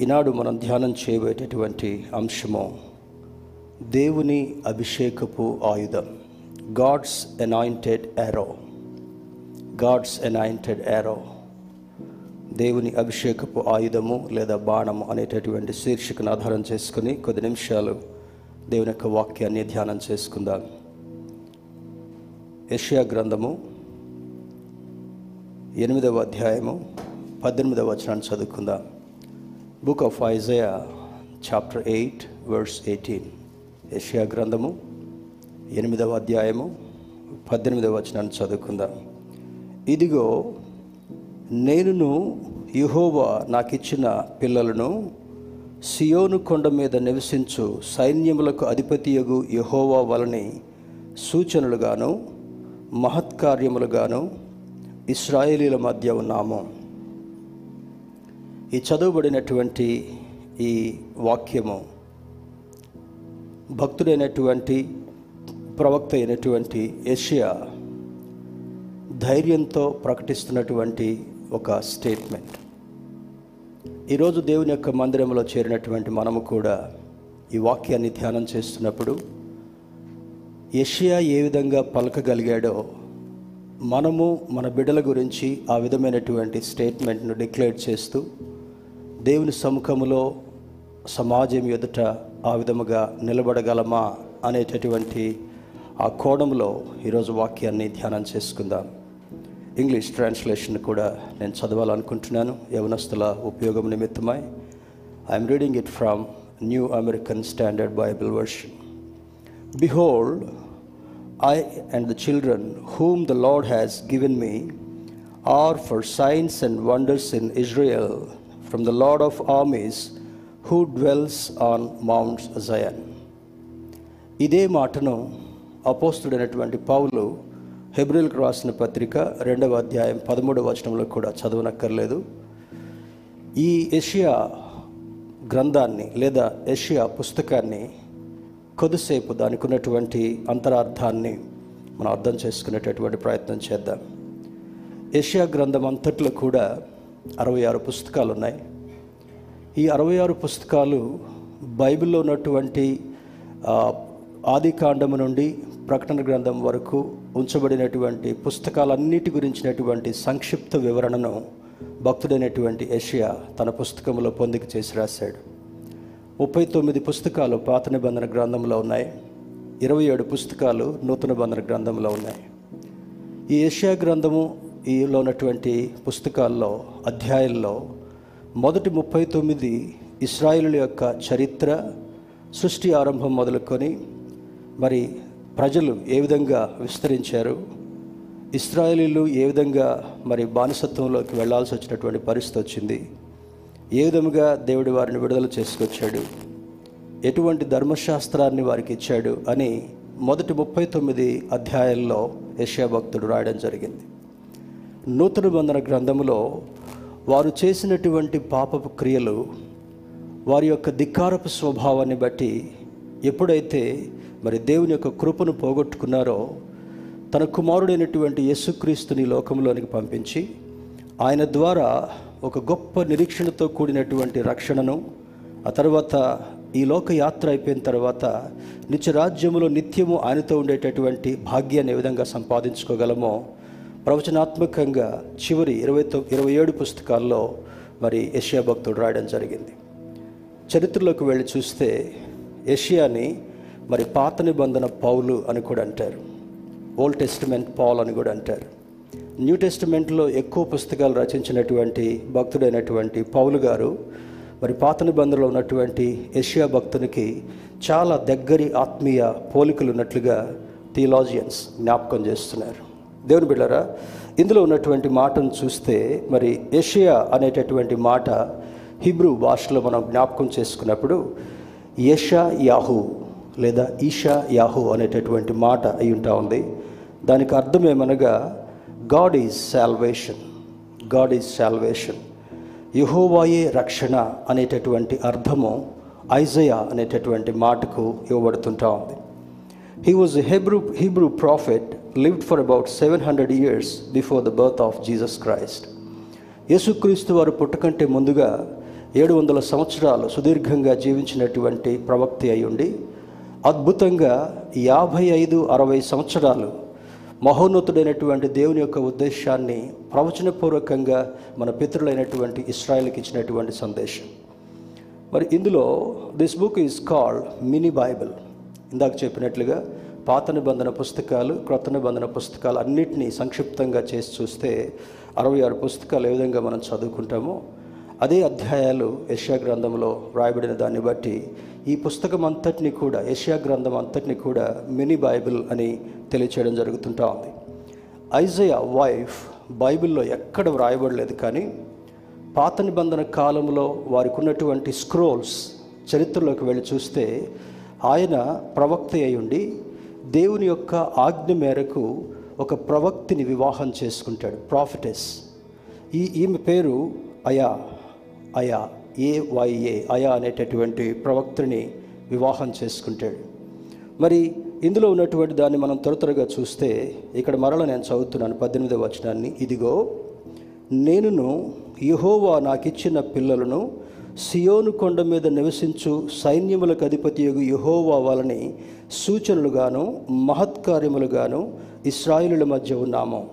ఈనాడు మనం ధ్యానం చేయబోయేటటువంటి అంశము దేవుని అభిషేకపు ఆయుధం. God's anointed arrow God's anointed arrow దేవుని అభిషేకపు ఆయుధము లేదా బాణము అనేటటువంటి శీర్షికను ఆధారం చేసుకుని కొద్ది నిమిషాలు దేవుని యొక్క వాక్యాన్ని ధ్యానం చేసుకుందాం. యెషయా గ్రంథము ఎనిమిదవ అధ్యాయము పద్దెనిమిదవ వచనాన్ని చదువుకుందాం. Book of Isaiah chapter eight verse eighteen Asia గ్రంథము ఎనిమిదవ అధ్యాయము పద్దెనిమిదవ వచనాన్ని చదువుకుందాం. ఇదిగో నేనును యెహోవా నాకిచ్చిన పిల్లలను సియోను కొండ మీద నివసించు సైన్యములకు అధిపతియగు యహోవా వలని సూచనలుగాను మహత్కార్యములుగాను ఇస్రాయేలీల మధ్య ఉన్నాము. ఈ చదువుబడినటువంటి ఈ వాక్యము భక్తుడైనటువంటి ప్రవక్త అయినటువంటి ఏషియా ధైర్యంతో ప్రకటిస్తున్నటువంటి ఒక స్టేట్మెంట్. ఈరోజు దేవుని యొక్క మందిరంలో చేరినటువంటి మనము కూడా ఈ వాక్యాన్ని ధ్యానం చేస్తున్నప్పుడు ఏషియా ఏ విధంగా పలకగలిగాడో మనము మన బిడ్డల గురించి ఆ విధమైనటువంటి స్టేట్మెంట్ను డిక్లేర్ చేస్తూ దేవుని సముఖములో సమాజం ఎదుట ఆ విధముగా నిలబడగలమా అనేటటువంటి ఆ కోణంలో ఈరోజు వాక్యాన్ని ధ్యానం చేసుకుందాం. ఇంగ్లీష్ ట్రాన్స్లేషన్ కూడా నేను చదవాలనుకుంటున్నాను. యవనస్తుల ఉపయోగం నిమిత్తమై. I'm reading it from New American Standard Bible version behold I and the children whom the Lord has given me are for signs and wonders in Israel from the Lord of armies who dwells on Mount Zion ఇదే మాటను అపోస్తుడైనటువంటి పౌలు హెబ్రిల్కి రాసిన పత్రిక రెండవ అధ్యాయం పదమూడవ వచనంలో కూడా చదవనక్కర్లేదు. ఈ ఏషియా గ్రంథాన్ని లేదా ఏషియా పుస్తకాన్ని కొద్దిసేపు దానికి ఉన్నటువంటి అంతరార్థాన్ని మనం అర్థం చేసుకునేటటువంటి ప్రయత్నం చేద్దాం. ఏషియా గ్రంథం అంతట్లో కూడా అరవై ఆరు పుస్తకాలు ఉన్నాయి ఈ అరవై ఆరు పుస్తకాలు బైబిల్లో ఉన్నటువంటి ఆది కాండము నుండి ప్రకటన గ్రంథం వరకు ఉంచబడినటువంటి పుస్తకాలన్నిటి గురించినటువంటి సంక్షిప్త వివరణను భక్తుడైనటువంటి ఏషియా తన పుస్తకంలో పొందిక చేసి రాశాడు. ముప్పై తొమ్మిది పుస్తకాలు పాత నిబంధన గ్రంథంలో ఉన్నాయి. ఇరవై ఏడు పుస్తకాలు నూతన బంధన గ్రంథంలో ఉన్నాయి. ఈ ఏషియా గ్రంథము ఈలో ఉన్నటువంటి పుస్తకాల్లో అధ్యాయంలో మొదటి ముప్పై తొమ్మిది ఇస్రాయిల్ యొక్క చరిత్ర సృష్టి ఆరంభం మొదలుకొని మరి ప్రజలు ఏ విధంగా విస్తరించారు ఇస్రాయేలీలు ఏ విధంగా మరి బానిసత్వంలోకి వెళ్ళాల్సి వచ్చినటువంటి పరిస్థితి వచ్చింది ఏ విధముగా దేవుడు వారిని విడుదల చేసుకొచ్చాడు ఎటువంటి ధర్మశాస్త్రాన్ని వారికి ఇచ్చాడు అని మొదటి ముప్పై తొమ్మిది అధ్యాయాల్లో యశాభక్తుడు భక్తుడు రాయడం జరిగింది. నూతన బంధన గ్రంథములో వారు చేసినటువంటి పాపపు క్రియలు వారి యొక్క ధిక్కారపు స్వభావాన్ని బట్టి ఎప్పుడైతే మరి దేవుని యొక్క కృపను పోగొట్టుకున్నారో తన కుమారుడైనటువంటి యేసుక్రీస్తుని లోకంలోనికి పంపించి ఆయన ద్వారా ఒక గొప్ప నిరీక్షణతో కూడినటువంటి రక్షణను ఆ తర్వాత ఈ లోకయాత్ర అయిపోయిన తర్వాత నిత్య రాజ్యములో నిత్యము ఆయనతో ఉండేటటువంటి భాగ్యాన్ని ఏ విధంగా సంపాదించుకోగలమో ప్రవచనాత్మకంగా చివరి ఇరవై తొ ఇరవై ఏడు పుస్తకాల్లో మరి ఏషియా భక్తుడు రాయడం జరిగింది. చరిత్రలోకి వెళ్ళి చూస్తే ఏషియాని మరి పాత నిబంధన పౌలు అని కూడా అంటారు. ఓల్డ్ టెస్టిమెంట్ పౌల్ అని కూడా అంటారు. న్యూ టెస్టిమెంట్లో ఎక్కువ పుస్తకాలు రచించినటువంటి భక్తుడైనటువంటి పౌలు గారు మరి పాత నిబంధనలో ఉన్నటువంటి ఏషియా భక్తునికి చాలా దగ్గరి ఆత్మీయ పోలికలు ఉన్నట్లుగా థియలాజియన్స్ జ్ఞాపకం చేస్తున్నారు. దేవుని బిళ్ళరా ఇందులో ఉన్నటువంటి మాటను చూస్తే మరి ఏషియా అనేటటువంటి మాట హిబ్రూ భాషలో మనం జ్ఞాపకం చేసుకున్నప్పుడు యషా యాహు లేదా ఈషా యాహు అనేటటువంటి మాట అయి ఉంటా ఉంది. దానికి అర్థం ఏమనగా God is salvation God is salvation యహోవాయే రక్షణ అనేటటువంటి అర్థము ఐజయా అనేటటువంటి మాటకు ఇవ్వబడుతుంటా ఉంది. He was Hebrew Hebrew prophet lived for about seven hundred years before the birth of Jesus Christ యేసుక్రీస్తు వారు పుట్టకంటే ముందుగా ఏడు వందల సంవత్సరాలు సుదీర్ఘంగా జీవించినటువంటి ప్రవక్తి అయ్యుండి అద్భుతంగా యాభై ఐదు అరవై సంవత్సరాలు మహోన్నతుడైనటువంటి దేవుని యొక్క ఉద్దేశాన్ని ప్రవచనపూర్వకంగా మన పితృలైనటువంటి ఇస్రాయల్కి ఇచ్చినటువంటి సందేశం. మరి ఇందులో this book is called mini Bible. ఇందాక చెప్పినట్లుగా పాత నిబంధన పుస్తకాలు క్రొత్త నిబంధన పుస్తకాలు అన్నిటినీ సంక్షిప్తంగా చేసి చూస్తే అరవై ఆరు పుస్తకాలు ఏ విధంగా మనం చదువుకుంటామో అదే అధ్యాయాలు యష్యా గ్రంథంలో వ్రాయబడిన దాన్ని బట్టి ఈ పుస్తకం అంతటిని కూడా యష్యా గ్రంథం అంతటిని కూడా మినీ బైబిల్ అని తెలియచేయడం జరుగుతుంటా ఉంది. ఐజయ వైఫ్ బైబిల్లో ఎక్కడ వ్రాయబడలేదు కానీ పాత నిబంధన కాలంలో వారికి ఉన్నటువంటి స్క్రోల్స్ చరిత్రలోకి వెళ్ళి చూస్తే ఆయన ప్రవక్త అయి ఉండి దేవుని యొక్క ఆజ్ఞ మేరకు ఒక ప్రవక్తిని వివాహం చేసుకుంటాడు ప్రాఫిటెస్ ఈ ఈమె పేరు అయా అయా ఏ వైఏ అయా అనేటటువంటి ప్రవక్తని వివాహం చేసుకుంటాడు. మరి ఇందులో ఉన్నటువంటి దాన్ని మనం త్వర త్వరగా చూస్తే ఇక్కడ మరల నేను చదువుతున్నాను పద్దెనిమిదవ వచనాన్ని. ఇదిగో నేనును యహోవా నాకిచ్చిన పిల్లలను సియోను కొండ మీద నివసించు సైన్యములకు అధిపతి యహోవా వాళ్ళని సూచనలుగాను మహత్కార్యములుగాను ఇస్రాయిలుల మధ్య ఉన్నాము.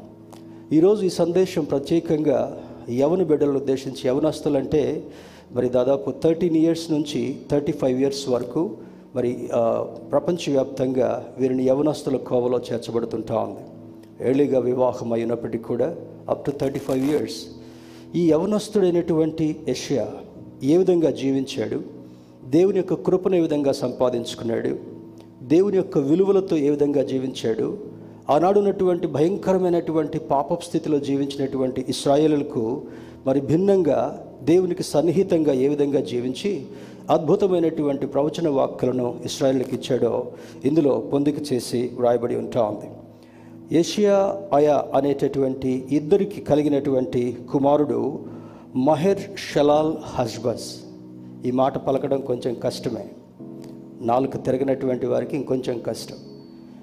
ఈరోజు ఈ సందేశం ప్రత్యేకంగా యవన బిడ్డలను ఉద్దేశించి యవనస్తులంటే మరి దాదాపు థర్టీన్ ఇయర్స్ నుంచి థర్టీ ఫైవ్ ఇయర్స్ వరకు మరి ప్రపంచవ్యాప్తంగా వీరిని యవనస్తుల కోవలో చేర్చబడుతుంటా ఉంది. ఎర్లీగా వివాహం అయినప్పటికీ కూడా up to thirty five years. ఈ యవనస్తుడైనటువంటి ఏషియా ఏ విధంగా జీవించాడు? దేవుని యొక్క కృపను ఏ విధంగా సంపాదించుకున్నాడు? దేవుని యొక్క విలువలతో ఏ విధంగా జీవించాడు? ఆనాడు ఉన్నటువంటి భయంకరమైనటువంటి పాప స్థితిలో జీవించినటువంటి ఇస్రాయేలులకు మరి భిన్నంగా దేవునికి సన్నిహితంగా ఏ విధంగా జీవించి అద్భుతమైనటువంటి ప్రవచన వాక్కులను ఇస్రాయేల్కి ఇచ్చాడో ఇందులో పొందిక చేసి వ్రాయబడి ఉంటా ఉంది. ఏషియా అయా అనేటటువంటి ఇద్దరికి కలిగినటువంటి కుమారుడు మహెర్ షలాల్ హజ్బస్ ఈ మాట పలకడం కొంచెం కష్టమే. నాలుక తిరగనటువంటి వారికి ఇంకొంచెం కష్టం.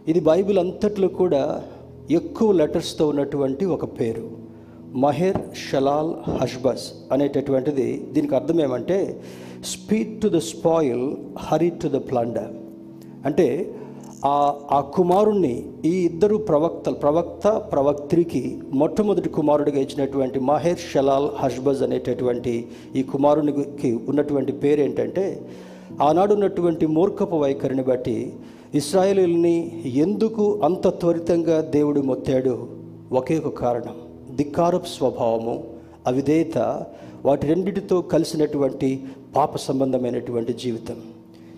ఇది బైబిల్ అంతట్లో కూడా ఎక్కువ లెటర్స్తో ఉన్నటువంటి ఒక పేరు. మహెర్ షలాల్ హష్బస్ అనేటటువంటిది దీనికి అర్థం ఏమంటే speed to the spoil hurry to the plunder. అంటే ఆ ఆ కుమారుణ్ణి ఈ ఇద్దరు ప్రవక్త ప్రవక్త ప్రవక్త్రికి మొట్టమొదటి కుమారుడిగా ఇచ్చినటువంటి మహేర్ షలాల్ హష్బజ్ అనేటటువంటి ఈ కుమారునికి ఉన్నటువంటి పేరు ఏంటంటే ఆనాడు ఉన్నటువంటి మూర్ఖపు వైఖరిని బట్టి ఇస్రాయేలీల్ని ఎందుకు అంత త్వరితంగా దేవుడు మొత్తాడు? ఒకే ఒక కారణం. ధిక్కారపు స్వభావము అవిధేయత వాటి రెండిటితో కలిసినటువంటి పాప సంబంధమైనటువంటి జీవితం.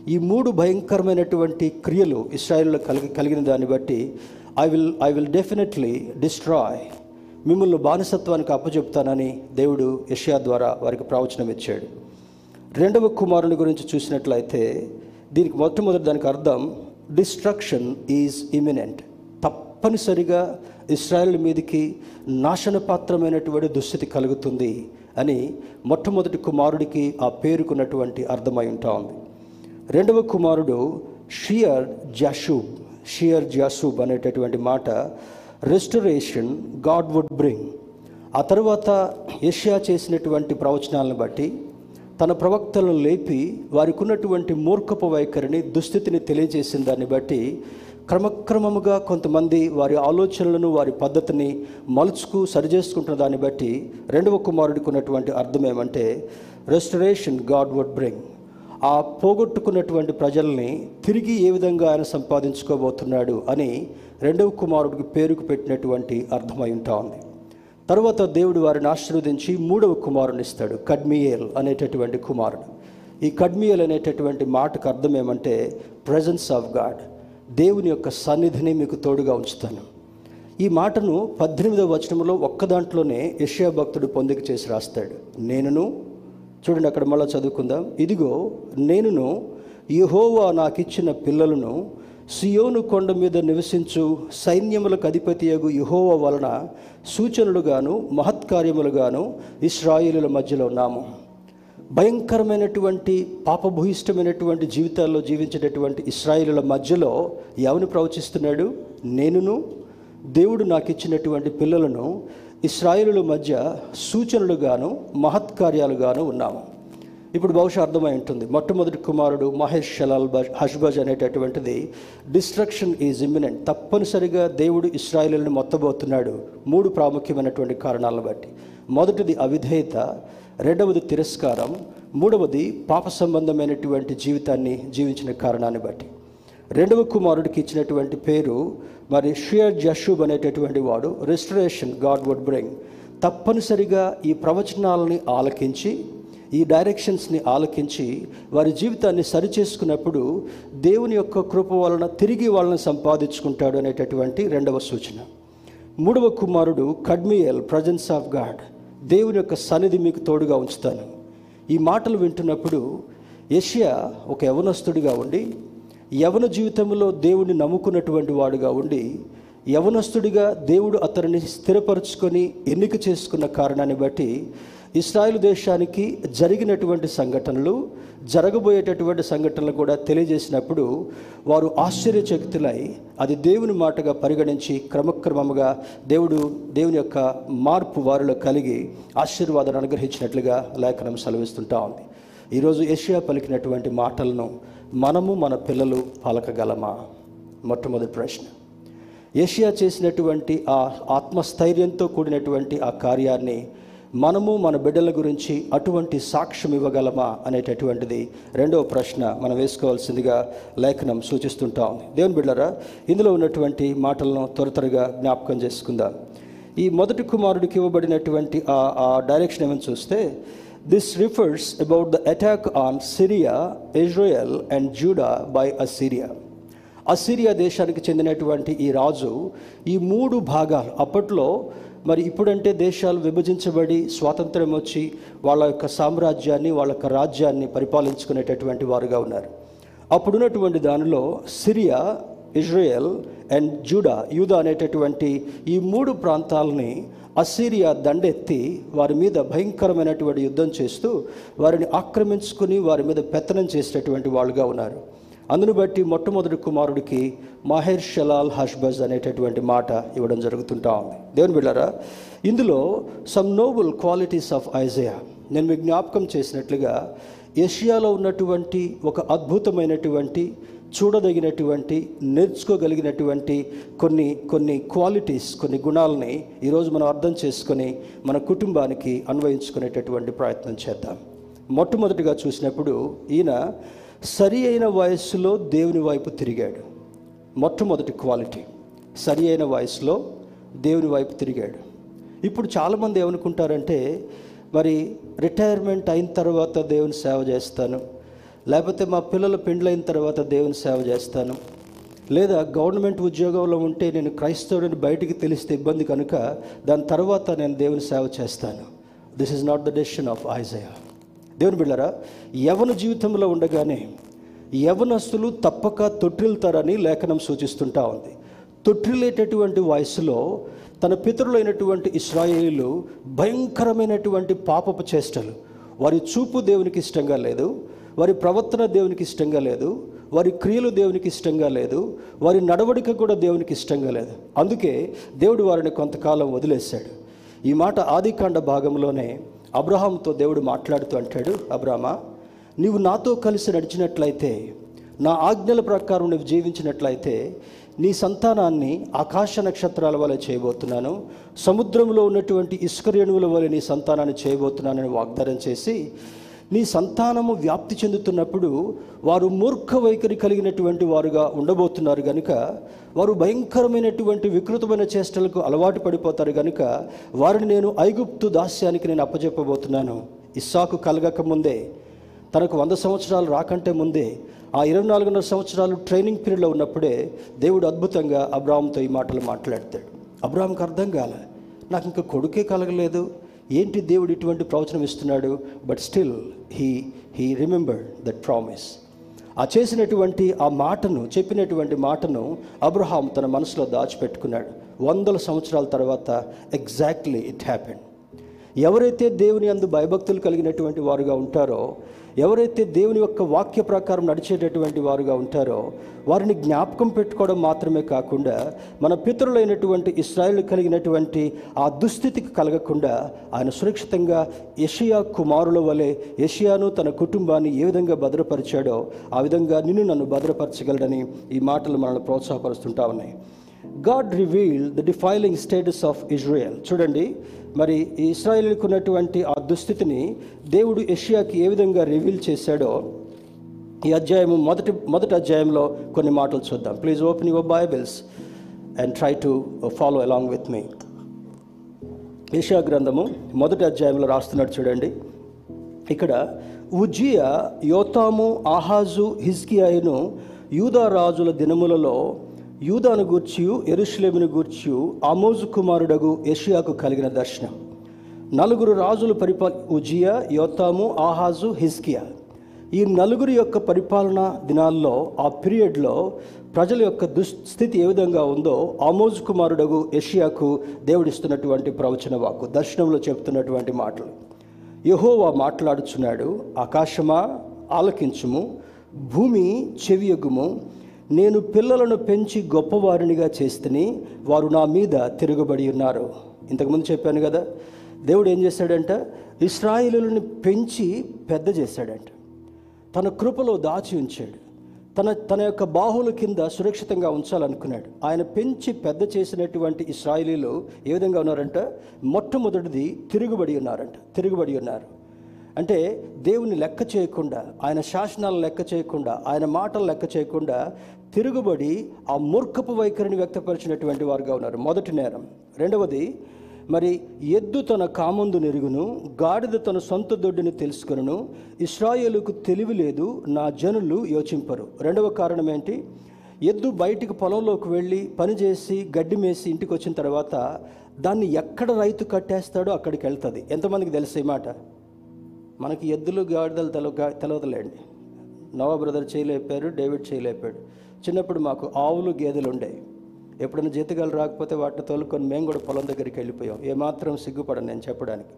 ఈ మూడు భయంకరమైనటువంటి క్రియలు ఇస్రాయిల్లో కలిగి కలిగిన దాన్ని బట్టి I will I will definitely destroy మిమ్మల్ని బానిసత్వానికి అప్పచెప్తానని దేవుడు యషయా ద్వారా వారికి ప్రవచనం ఇచ్చాడు. రెండవ కుమారుని గురించి చూసినట్లయితే దీనికి మొట్టమొదటి దానికి అర్థం డిస్ట్రక్షన్ ఈజ్ ఇమినెంట్ తప్పనిసరిగా ఇస్రాయల్ మీదకి నాశనపాత్రమైనటువంటి దుస్థితి కలుగుతుంది అని మొట్టమొదటి కుమారుడికి ఆ పేరుకున్నటువంటి అర్థమై ఉంటా ఉంది. రెండవ కుమారుడు షియర్ జాషూబ్. షియర్ జాసూబ్ అనేటటువంటి మాట రెస్టరేషన్ గాడ్ వుడ్ బ్రింగ్ ఆ తర్వాత ఏషియా చేసినటువంటి ప్రవచనాలను బట్టి తన ప్రవక్తలను లేపి వారికి ఉన్నటువంటి మూర్ఖపు వైఖరిని దుస్థితిని తెలియజేసిన దాన్ని బట్టి క్రమక్రమముగా కొంతమంది వారి ఆలోచనలను వారి పద్ధతిని మలుచుకు సరిచేసుకుంటున్న దాన్ని బట్టి రెండవ కుమారుడికి ఉన్నటువంటి అర్థం ఏమంటే రెస్టరేషన్ గాడ్ వుడ్ బ్రింగ్ ఆ పోగొట్టుకున్నటువంటి ప్రజల్ని తిరిగి ఏ విధంగా ఆయన సంపాదించుకోబోతున్నాడు అని రెండవ కుమారుడికి పేరుకు పెట్టినటువంటి అర్థమై ఉంటా ఉంది. తర్వాత దేవుడు వారిని ఆశీర్వదించి మూడవ కుమారుని ఇస్తాడు కడ్మియేల్ అనేటటువంటి కుమారుడు. ఈ కడ్మియల్ అనేటటువంటి మాటకు అర్థం ఏమంటే ప్రజెన్స్ ఆఫ్ గాడ్ దేవుని యొక్క సన్నిధిని మీకు తోడుగా ఉంచుతాను. ఈ మాటను పద్దెనిమిదవ వచనంలో ఒక్క దాంట్లోనే యెషయా భక్తుడు పొందిక చేసి రాస్తాడు. నేనును చూడండి అక్కడ మళ్ళీ చదువుకుందాం. ఇదిగో నేనును యహోవా నాకిచ్చిన పిల్లలను సియోను కొండ మీద నివసించు సైన్యములకు అధిపతియగు యహోవా వలన సూచనలుగాను మహత్కార్యములుగాను ఇస్రాయిలుల మధ్యలో ఉన్నాము. భయంకరమైనటువంటి పాపభూయిష్టమైనటువంటి జీవితాల్లో జీవించేటటువంటి ఇస్రాయిలుల మధ్యలో ఎవను ప్రవచిస్తున్నాడు? నేనును. దేవుడు నాకు ఇచ్చినటువంటి పిల్లలను ఇస్రాయిలు మధ్య సూచనలుగాను మహత్కార్యాలుగాను ఉన్నాము. ఇప్పుడు బహుశా అర్థమై ఉంటుంది. మొట్టమొదటి కుమారుడు మహేష్ షలాల్ బజ్ హష్బజ్ అనేటటువంటిది డిస్ట్రక్షన్ ఈజ్ ఇమ్మినెంట్ తప్పనిసరిగా దేవుడు ఇస్రాయిలను మొత్తబోతున్నాడు. మూడు ప్రాముఖ్యమైనటువంటి కారణాలను బట్టి. మొదటిది అవిధేయత రెండవది తిరస్కారం మూడవది పాప సంబంధమైనటువంటి జీవితాన్ని జీవించిన కారణాన్ని బట్టి. రెండవ కుమారుడికి ఇచ్చినటువంటి పేరు మరి షియర్ జషూబ్ అనేటటువంటి వాడు. రిస్టరేషన్ గాడ్ వుడ్ బ్రింగ్ తప్పనిసరిగా ఈ ప్రవచనాలని ఆలకించి ఈ డైరెక్షన్స్ని ఆలకించి వారి జీవితాన్ని సరిచేసుకున్నప్పుడు దేవుని యొక్క కృప వలన తిరిగి వాళ్ళని సంపాదించుకుంటాడు అనేటటువంటి రెండవ సూచన. మూడవ కుమారుడు కడ్మియల్ ప్రజెన్స్ ఆఫ్ గాడ్ దేవుని యొక్క సన్నిధి మీకు తోడుగా ఉంచుతాను. ఈ మాటలు వింటున్నప్పుడు యషియా ఒక యవనస్తుడిగా ఉండి యవన జీవితంలో దేవుడిని నమ్ముకున్నటువంటి వాడుగా ఉండి యవనస్తుడిగా దేవుడు అతనిని స్థిరపరుచుకొని ఎన్నిక చేసుకున్న కారణాన్ని బట్టి ఇస్రాయేల్ దేశానికి జరిగినటువంటి సంఘటనలు జరగబోయేటటువంటి సంఘటనలు కూడా తెలియజేసినప్పుడు వారు ఆశ్చర్యచకితులై అది దేవుని మాటగా పరిగణించి క్రమక్రమముగా దేవుడు దేవుని యొక్క మార్పు వారిలో కలిగి ఆశీర్వాదాన్ని అనుగ్రహించినట్లుగా లేఖనం సెలవిస్తుంటా ఉంది. ఈరోజు ఏషియా పలికినటువంటి మాటలను మనము మన పిల్లలు పలకగలమా? మొట్టమొదటి ప్రశ్న. ఏషియా చేసినటువంటి ఆ ఆత్మస్థైర్యంతో కూడినటువంటి ఆ కార్యాన్ని మనము మన బిడ్డల గురించి అటువంటి సాక్ష్యం ఇవ్వగలమా అనేటటువంటిది రెండవ ప్రశ్న మనం వేసుకోవాల్సిందిగా లేఖనం సూచిస్తుంటా ఉంది. దేవుని బిడ్డరా ఇందులో ఉన్నటువంటి మాటలను త్వర త్వరగా జ్ఞాపకం చేసుకుందాం. ఈ మొదటి కుమారుడికి ఇవ్వబడినటువంటి ఆ ఆ డైరెక్షన్ ఏమని చూస్తే this refers about the attack on Syria Israel and Judah by Assyria Assyria దేశానికి చెందినటువంటి ఈ రాజు ఈ మూడు భాగాలు అప్పట్లో మరి ఇప్పుడంటే దేశాలు విభజించబడి స్వాతంత్రం వచ్చి వాళ్ళ యొక్క సామ్రాజ్యాన్ని వాళ్ళ యొక్క రాజ్యాన్ని పరిపాలించుకునేటటువంటి వారుగా ఉన్నారు. అప్పుడున్నటువంటి దానిలో సిరియా ఇజ్రాయెల్ అండ్ జూడా యూదా అనేటటువంటి ఈ మూడు ప్రాంతాలని అసిరియా దండెత్తి వారి మీద భయంకరమైనటువంటి యుద్ధం చేస్తూ వారిని ఆక్రమించుకుని వారి మీద పెత్తనం చేసేటటువంటి వాళ్ళుగా ఉన్నారు. అందును బట్టి మొట్టమొదటి కుమారుడికి మహేర్ షలాల్ హష్బజ్ అనేటటువంటి మాట ఇవ్వడం జరుగుతుంటా ఉంది. దేవుని బిళ్ళారా ఇందులో some noble qualities of Isaiah నేను మీకు జ్ఞాపకం చేసినట్లుగా ఏషియాలో ఉన్నటువంటి ఒక అద్భుతమైనటువంటి చూడదగినటువంటి నేర్చుకోగలిగినటువంటి కొన్ని కొన్ని క్వాలిటీస్ కొన్ని గుణాలని ఈరోజు మనం అర్థం చేసుకొని మన కుటుంబానికి అన్వయించుకునేటటువంటి ప్రయత్నం చేద్దాం. మొట్టమొదటిగా చూసినప్పుడు ఈయన సరి అయిన వయస్సులో దేవుని వైపు తిరిగాడు. మొట్టమొదటి క్వాలిటీ సరి అయిన వయసులో దేవుని వైపు తిరిగాడు. ఇప్పుడు చాలామంది ఏమనుకుంటారంటే మరి రిటైర్మెంట్ అయిన తర్వాత దేవుని సేవ చేస్తాను లేకపోతే మా పిల్లల పెండ్లైన తర్వాత దేవుని సేవ చేస్తాను. లేదా గవర్నమెంట్ ఉద్యోగంలో ఉంటే నేను క్రైస్తవుడిని బయటికి తెలిస్తే ఇబ్బంది కనుక దాని తర్వాత నేను దేవుని సేవ చేస్తాను. This is not the decision of Isaiah దేవుని బిళ్ళరా యవన జీవితంలో ఉండగానే యవనస్తులు తప్పక తొట్టిల్తారని లేఖనం సూచిస్తుంటా ఉంది. తొట్టిల్లేటటువంటి వయసులో తన పితరులైనటువంటి ఇస్రాయేలు భయంకరమైనటువంటి పాపపు చేష్టలు. వారి చూపు దేవునికి ఇష్టంగా లేదు. వారి ప్రవర్తన దేవునికి ఇష్టంగా లేదు వారి క్రియలు దేవునికి ఇష్టంగా లేదు వారి నడవడిక కూడా దేవునికి ఇష్టంగా లేదు. అందుకే దేవుడు వారిని కొంతకాలం వదిలేశాడు. ఈ మాట ఆదికాండ భాగంలోనే అబ్రహాంతో దేవుడు మాట్లాడుతూ అంటాడు అబ్రామా నీవు నాతో కలిసి నడిచినట్లయితే నా ఆజ్ఞల ప్రకారం నువ్వు జీవించినట్లయితే నీ సంతానాన్ని ఆకాశ నక్షత్రాల వల్ల చేయబోతున్నాను సముద్రంలో ఉన్నటువంటి ఇసుక రేణువుల వల్ల నీ సంతానాన్ని చేయబోతున్నానని వాగ్దానం చేసి నీ సంతానము వ్యాప్తి చెందుతున్నప్పుడు వారు మూర్ఖ వైఖరి కలిగినటువంటి వారుగా ఉండబోతున్నారు కనుక వారు భయంకరమైనటువంటి వికృతమైన చేష్టలకు అలవాటు పడిపోతారు కనుక వారిని నేను ఐగుప్తు దాస్యానికి నేను అప్పచెప్పబోతున్నాను ఇస్సాకు కలగక ముందే తనకు వంద సంవత్సరాలు రాకంటే ముందే ఆ ఇరవై నాలుగున్నర సంవత్సరాలు ట్రైనింగ్ పీరియడ్లో ఉన్నప్పుడే దేవుడు అద్భుతంగా అబ్రాహంతో ఈ మాటలు మాట్లాడతాడు. అబ్రాహంకి అర్థం కాలే నాకు ఇంకా కొడుకే కలగలేదు. ఏంటి దేవుడు ఇటువంటి ప్రవచనం ఇస్తున్నాడు? But still he he remember that promise ఆ చేసినటువంటి ఆ మాటను చెప్పినటువంటి మాటను అబ్రహాం తన మనసులో దాచిపెట్టుకున్నాడు. వందల సంవత్సరాల తర్వాత ఎగ్జాక్ట్లీ ఇట్ హ్యాపెండ్ ఎవరైతే దేవుని అందు భయభక్తులు కలిగినటువంటి వారుగా ఉంటారో ఎవరైతే దేవుని యొక్క వాక్య ప్రకారం నడిచేటటువంటి వారుగా ఉంటారో వారిని జ్ఞాపకం పెట్టుకోవడం మాత్రమే కాకుండా మన పితరులైనటువంటి ఇస్రాయేల్ కలిగినటువంటి ఆ దుస్థితికి కలగకుండా ఆయన సురక్షితంగా యషియా కుమారుల వలె యషియాను తన కుటుంబాన్ని ఏ విధంగా భద్రపరిచాడో ఆ విధంగా నిన్ను నన్ను భద్రపరచగలడని ఈ మాటలు మనల్ని ప్రోత్సాహపరుస్తుంటా ఉన్నాయి. God reveal the defiling status of Israel చూడండి మరి ఇస్రాయిల్కు ఉన్నటువంటి ఆ దుస్థితిని దేవుడు ఏషియాకి ఏ విధంగా రివీల్ చేశాడో ఈ అధ్యాయము మొదటి మొదటి అధ్యాయంలో కొన్ని మాటలు చూద్దాం. Please open your Bibles and try to follow along with me Asia గ్రంథము మొదటి అధ్యాయంలో రాస్తున్నాడు చూడండి. ఇక్కడ ఉజ్జియా యోతాము ఆహాజు హిజ్కియాయును యూదా రాజుల దినములలో యూదాను గూర్చియు ఎరుషులేమును గూర్చియు ఆమోజు కుమారుడగు ఏషియాకు కలిగిన దర్శనం. నలుగురు రాజులు పరిపాల ఉజియా యోతాము ఆహాజు హిస్కియా ఈ నలుగురి యొక్క పరిపాలన దినాల్లో ఆ పీరియడ్లో ప్రజల యొక్క దుస్థితి ఏ విధంగా ఉందో ఆమోజు కుమారుడగు ఏషియాకు దేవుడిస్తున్నటువంటి ప్రవచన వాక్కు దర్శనంలో చెప్తున్నటువంటి మాటలు. యహోవా మాట్లాడుచున్నాడు ఆకాశమా ఆలకించుము భూమి చెవియగుము నేను పిల్లలను పెంచి గొప్పవారినిగా చేస్తని వారు నా మీద తిరుగుబడి ఉన్నారు. ఇంతకుముందు చెప్పాను కదా దేవుడు ఏం చేశాడంట? ఇస్రాయిలులను పెంచి పెద్ద చేశాడంట. తన కృపలో దాచి ఉంచాడు. తన తన యొక్క బాహుల కింద సురక్షితంగా ఉంచాలనుకున్నాడు. ఆయన పెంచి పెద్ద చేసినటువంటి ఇస్రాయిలీలు ఏ విధంగా ఉన్నారంట? మొట్టమొదటిది తిరుగుబడి ఉన్నారంట. తిరుగుబడి ఉన్నారు. అంటే దేవుని లెక్క చేయకుండా ఆయన శాసనాలు లెక్క చేయకుండా ఆయన మాటలు లెక్క చేయకుండా తిరుగుబడి ఆ మూర్ఖపు వైఖరిని వ్యక్తపరిచినటువంటి వారుగా ఉన్నారు. మొదటి నేరం. రెండవది మరి ఎద్దు తన కామందు నెరుగును గాడిద తన సొంత దొడ్డిని తెలుసుకొనును ఇస్రాయేలుకు తెలివి లేదు నా జనులు యోచింపరు. రెండవ కారణం ఏంటి? ఎద్దు బయటికి పొలంలోకి వెళ్ళి పనిచేసి గడ్డి మేసి ఇంటికి వచ్చిన తర్వాత దాన్ని ఎక్కడ రైతు కట్టేస్తాడో అక్కడికి వెళ్తుంది. ఎంతమందికి తెలుసు ఈ మాట? మనకి ఎద్దులు గాడిదలు తెలవ తెలవదులేండి. నవా బ్రదర్ చేయలేపారు డేవిడ్ చేయలేపాడు. చిన్నప్పుడు మాకు ఆవులు గేదెలు ఉండేవి ఎప్పుడైనా జీతగాలు రాకపోతే వాటిని తోలుకొని మేము కూడా పొలం దగ్గరికి వెళ్ళిపోయాం. ఏమాత్రం సిగ్గుపడను నేను చెప్పడానికి.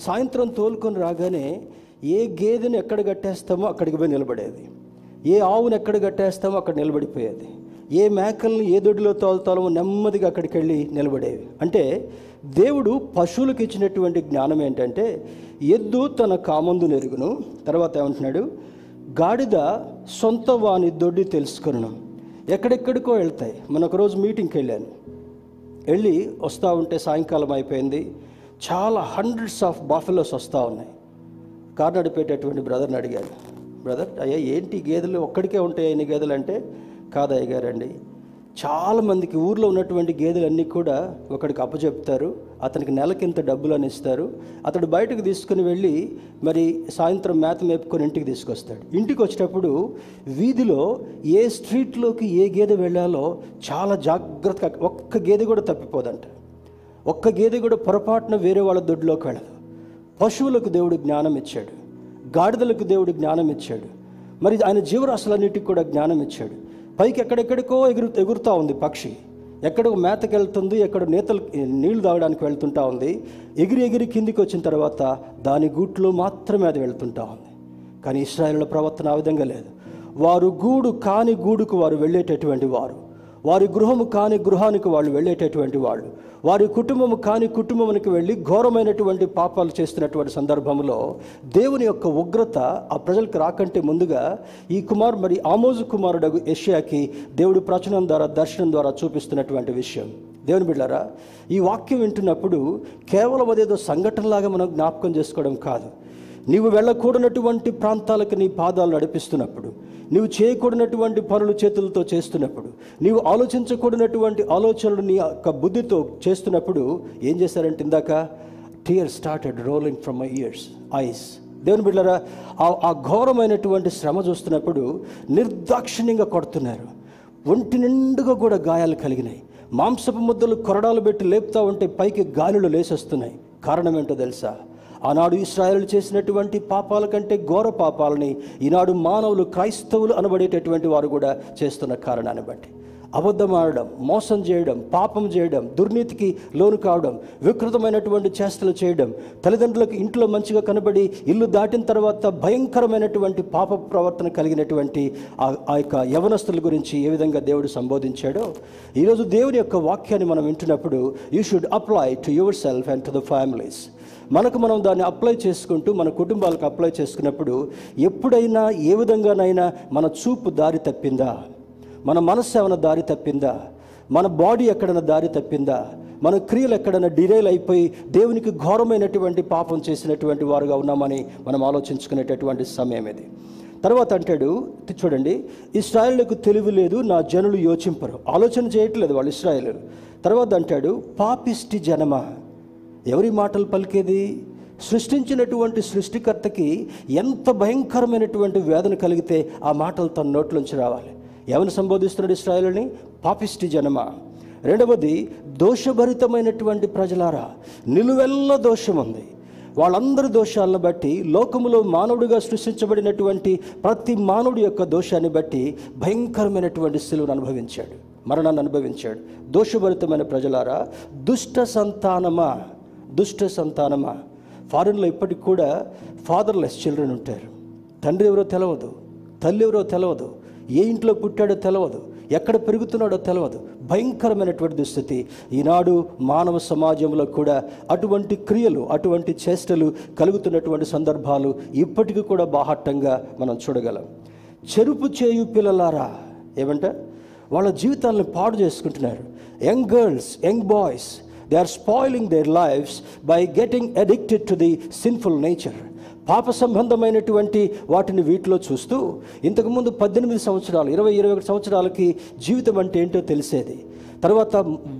సాయంత్రం తోలుకొని రాగానే ఏ గేదెను ఎక్కడ కట్టేస్తామో అక్కడికి పోయి నిలబడేది. ఏ ఆవును ఎక్కడ కట్టేస్తామో అక్కడ నిలబడిపోయేది. ఏ మేకల్ని ఏ దొడ్డిలో తోలుతామో నెమ్మదిగా అక్కడికి వెళ్ళి నిలబడేవి. అంటే దేవుడు పశువులకు ఇచ్చినటువంటి జ్ఞానం ఏంటంటే ఎద్దు తన కామందు నెరుగును. తర్వాత ఏమంటున్నాడు? గాడిద సొంత వాని దొడ్డి తెలుసుకొను ఎక్కడెక్కడికో వెళ్తాయి. మన ఒకరోజు మీటింగ్కి వెళ్ళాను. వెళ్ళి వస్తూ ఉంటే సాయంకాలం అయిపోయింది. చాలా హండ్రెడ్స్ ఆఫ్ బాఫెలోస్ వస్తూ ఉన్నాయి. కారు నడిపేటటువంటి బ్రదర్ని అడిగాను. బ్రదర్ అయ్యా ఏంటి గేదెలు? ఒక్కడికే ఉంటాయి ఎన్ని గేదెలు అంటే కాదయ్య గారండి చాలామందికి ఊర్లో ఉన్నటువంటి గేదెలన్నీ కూడా ఒకడికి అప్పచెప్తారు అతనికి నెలకింత డబ్బులు అని ఇస్తారు. అతడు బయటకు తీసుకుని వెళ్ళి మరి సాయంత్రం మేత మేపుకొని ఇంటికి తీసుకొస్తాడు. ఇంటికి వచ్చేటప్పుడు వీధిలో ఏ స్ట్రీట్లోకి ఏ గేదె వెళ్ళాలో చాలా జాగ్రత్తగా ఒక్క గేదె కూడా తప్పిపోదంట. ఒక్క గేదె కూడా పొరపాటున వేరే వాళ్ళ దొడ్లోకి వెళ్ళదు. పశువులకు దేవుడు జ్ఞానం ఇచ్చాడు. గాడిదలకు దేవుడు జ్ఞానం ఇచ్చాడు. మరి ఆయన జీవరాశులన్నిటికి కూడా జ్ఞానం ఇచ్చాడు. పైకి ఎక్కడెక్కడికో ఎగురు ఎగురుతూ ఉంది పక్షి. ఎక్కడికో మేతకి వెళ్తుంది ఎక్కడ నేతలు నీళ్ళు తాగడానికి వెళ్తుంటా ఉంది. ఎగిరి ఎగిరి కిందికి వచ్చిన తర్వాత దాని గూట్లో మాత్రమే అది వెళ్తుంటా ఉంది. కానీ ఇస్రాయల్ ప్రవర్తన ఆ విధంగా లేదు. వారు గూడు కాని గూడుకు వారు వెళ్ళేటటువంటి వారు. వారి గృహము కాని గృహానికి వాళ్ళు వెళ్ళేటటువంటి వాళ్ళు. వారి కుటుంబము కాని కుటుంబమునికి వెళ్ళి ఘోరమైనటువంటి పాపాలు చేస్తున్నటువంటి సందర్భంలో దేవుని యొక్క ఉగ్రత ఆ ప్రజలకు రాకంటే ముందుగా ఈ కుమార్ మరి ఆమోజు కుమారుడు ఏషియాకి దేవుడు ప్రచనం ద్వారా దర్శనం ద్వారా చూపిస్తున్నటువంటి విషయం. దేవుని బిడ్డారా ఈ వాక్యం వింటున్నప్పుడు కేవలం అదేదో సంఘటనలాగా మనం జ్ఞాపకం చేసుకోవడం కాదు. నీవు వెళ్ళకూడనటువంటి ప్రాంతాలకు నీ పాదాలు నడిపిస్తున్నప్పుడు నీవు చేయకూడనటువంటి పనులు చేతులతో చేస్తున్నప్పుడు నీవు ఆలోచించకూడనటువంటి ఆలోచనలు నీ యొక్క బుద్ధితో చేస్తున్నప్పుడు ఏం చేశారంటే ఇందాక tear started rolling from my ears eyes దేవుని బిడ్డరా ఆ ఘోరమైనటువంటి శ్రమ చూస్తున్నప్పుడు నిర్దాక్షిణ్యంగా కొడుతున్నారు. ఒంటి నిండుగా కూడా గాయాలు కలిగినాయి. మాంసపు ముద్దలు కొరడాలు పెట్టి లేపుతా ఉంటే పైకి గాలిలో లేసొస్తున్నాయి. కారణం ఏంటో తెలుసా? ఆనాడు ఇస్రాయలు చేసినటువంటి పాపాల కంటే ఘోర పాపాలని ఈనాడు మానవులు క్రైస్తవులు అనబడేటటువంటి వారు కూడా చేస్తున్న కారణాన్ని బట్టి. అబద్ధం ఆడడం మోసం చేయడం పాపం చేయడం దుర్నీతికి లోను కావడం వికృతమైనటువంటి చేష్టలు చేయడం తల్లిదండ్రులకు ఇంట్లో మంచిగా కనబడి ఇల్లు దాటిన తర్వాత భయంకరమైనటువంటి పాప ప్రవర్తన కలిగినటువంటి ఆ ఆ యొక్క యవనస్తుల గురించి ఏ విధంగా దేవుడు సంబోధించాడో ఈరోజు దేవుని యొక్క వాక్యాన్ని మనం వింటున్నప్పుడు you should apply to yourself and to the families మనకు మనం దాన్ని అప్లై చేసుకుంటూ మన కుటుంబాలకు అప్లై చేసుకున్నప్పుడు ఎప్పుడైనా ఏ విధంగానైనా మన చూపు దారి తప్పిందా? మన మనస్సు ఏమైనా దారి తప్పిందా? మన బాడీ ఎక్కడైనా దారి తప్పిందా? మన క్రియలు ఎక్కడైనా డిరైల్ అయిపోయి దేవునికి ఘోరమైనటువంటి పాపం చేసినటువంటి వారుగా ఉన్నామని మనం ఆలోచించుకునేటటువంటి సమయం ఇది. తర్వాత అంటాడు చూడండి ఇస్రాయళ్ళకు తెలివి లేదు నా జనులు యోచింపరు. ఆలోచన చేయట్లేదు వాళ్ళు ఇస్రాయలు. తర్వాత అంటాడు పాపిష్టి జనమ? ఎవరి మాటలు పలికేది? సృష్టించినటువంటి సృష్టికర్తకి ఎంత భయంకరమైనటువంటి వేదన కలిగితే ఆ మాటలు తన నోట్లోంచి రావాలి. ఎవరిని సంబోధిస్తున్నాడు ఇస్రాయలని? పాపిష్టి జనమ. రెండవది దోషభరితమైనటువంటి ప్రజలారా నిలువెల్ల దోషం ఉంది వాళ్ళందరి దోషాలను బట్టి లోకములో మానవుడిగా సృష్టించబడినటువంటి ప్రతి మానవుడి యొక్క దోషాన్ని బట్టి భయంకరమైనటువంటి శిలువను అనుభవించాడు మరణాన్ని అనుభవించాడు. దోషభరితమైన ప్రజలారా దుష్ట సంతానమా? దుష్ట సంతానమా? ఫారెన్లో ఇప్పటికి కూడా ఫాదర్లెస్ చిల్డ్రన్ ఉంటారు. తండ్రి ఎవరో తెలవదు తల్లి ఎవరో తెలవదు ఏ ఇంట్లో పుట్టాడో తెలవదు ఎక్కడ పెరుగుతున్నాడో తెలవదు. భయంకరమైనటువంటి దుస్థితి. ఈనాడు మానవ సమాజంలో కూడా అటువంటి క్రియలు అటువంటి చేష్టలు కలుగుతున్నటువంటి సందర్భాలు ఇప్పటికీ కూడా బాహట్టంగా మనం చూడగలం. చెరుపు చేయు పిల్లలారా ఏమంట? వాళ్ళ జీవితాలను పాడు చేసుకుంటున్నారు. Young girls young boys they are spoiling their lifes by getting addicted to the sinful nature పాప సంబంధమైనటువంటి వాటిని వీటిలో చూస్తూ ఇంతకుముందు పద్దెనిమిది సంవత్సరాలు ఇరవై ఇరవై ఒకటి సంవత్సరాలకి జీవితం అంటే ఏంటో తెలిసేది. తర్వాత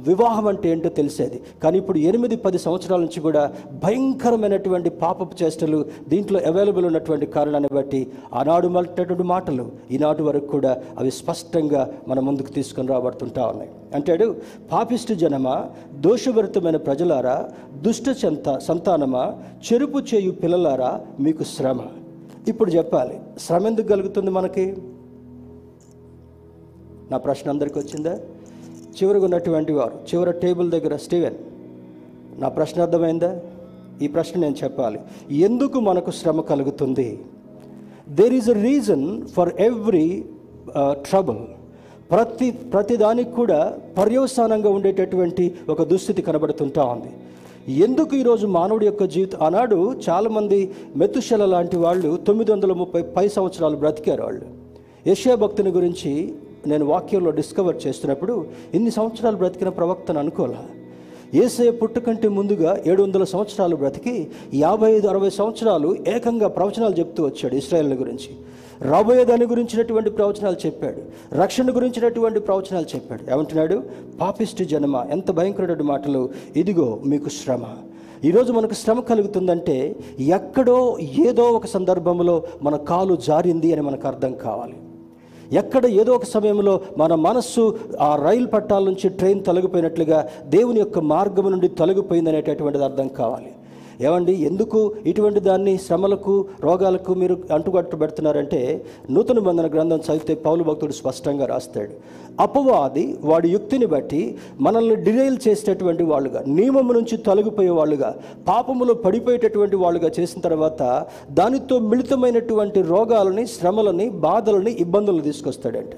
వివాహం అంటే ఏంటో తెలిసేది. కానీ ఇప్పుడు ఎనిమిది పది సంవత్సరాల నుంచి కూడా భయంకరమైనటువంటి పాపపు చేష్టలు దీంట్లో అవైలబుల్ ఉన్నటువంటి కారణాన్ని బట్టి ఆనాడు మాట్లాడేటువంటి మాటలు ఈనాటి వరకు కూడా అవి స్పష్టంగా మన ముందుకు తీసుకొని రాబడుతుంటా ఉన్నాయి. అంటాడు పాపిష్టి జనమా దోషభరితమైన ప్రజలారా దుష్ట సంత సంతానమా చెరుపు చేయు పిల్లలారా మీకు శ్రమ. ఇప్పుడు చెప్పాలి శ్రమ ఎందుకు కలుగుతుంది మనకి? నా ప్రశ్న అందరికీ వచ్చిందా? చివరికి ఉన్నటువంటి వారు చివరి టేబుల్ దగ్గర స్టీవెన్ నా ప్రశ్న అర్థమైందా? ఈ ప్రశ్న నేను చెప్పాలి. ఎందుకు మనకు శ్రమ కలుగుతుంది? There is a reason for every trouble ప్రతి ప్రతిదానికి కూడా పర్యవసానంగా ఉండేటటువంటి ఒక దుస్థితి కనబడుతుంటా ఉంది. ఎందుకు ఈరోజు మానవుడి యొక్క జీవితం ఆనాడు చాలామంది మెతుశల లాంటి వాళ్ళు తొమ్మిది వందల ముప్పై పై సంవత్సరాలు బ్రతికారు వాళ్ళు. యశ్యా భక్తుని గురించి నేను వాక్యంలో డిస్కవర్ చేస్తున్నప్పుడు ఇన్ని సంవత్సరాలు బ్రతికిన ప్రవక్తను అనుకోలే ఏసే పుట్టుకంటే ముందుగా ఏడు వందల సంవత్సరాలు బ్రతికి యాభై ఐదు అరవై సంవత్సరాలు ఏకంగా ప్రవచనాలు చెప్తూ వచ్చాడు ఇస్రాయేల్ గురించి. రాబోయే దాని గురించినటువంటి ప్రవచనాలు చెప్పాడు. రక్షణ గురించినటువంటి ప్రవచనాలు చెప్పాడు. ఏమంటున్నాడు? పాపిష్టి జనమ ఎంత భయంకరమైన మాటలు. ఇదిగో మీకు శ్రమ. ఈరోజు మనకు శ్రమ కలుగుతుందంటే ఎక్కడో ఏదో ఒక సందర్భంలో మన కాలు జారింది అని మనకు అర్థం కావాలి. ఎక్కడ ఏదో ఒక సమయంలో మన మనస్సు ఆ రైలు పట్టాల నుంచి ట్రైన్ తొలగిపోయినట్లుగా దేవుని యొక్క మార్గం నుండి తొలగిపోయింది అనేటటువంటిది అర్థం కావాలి. ఏమండి? ఎందుకు ఇటువంటి దాన్ని శ్రమలకు రోగాలకు మీరు అంటుకట్టు పెడుతున్నారంటే నూతన బంధన గ్రంథం చదివితే పౌలు భక్తుడు స్పష్టంగా రాస్తాడు. అపవాది వాడి యుక్తిని బట్టి మనల్ని డిరైల్ చేసేటటువంటి వాళ్ళుగా నియమము నుంచి తొలగిపోయే వాళ్ళుగా పాపములో పడిపోయేటటువంటి వాళ్ళుగా చేసిన తర్వాత దానితో మిళితమైనటువంటి రోగాలని శ్రమలని బాధలని ఇబ్బందులు తీసుకొస్తాడంట.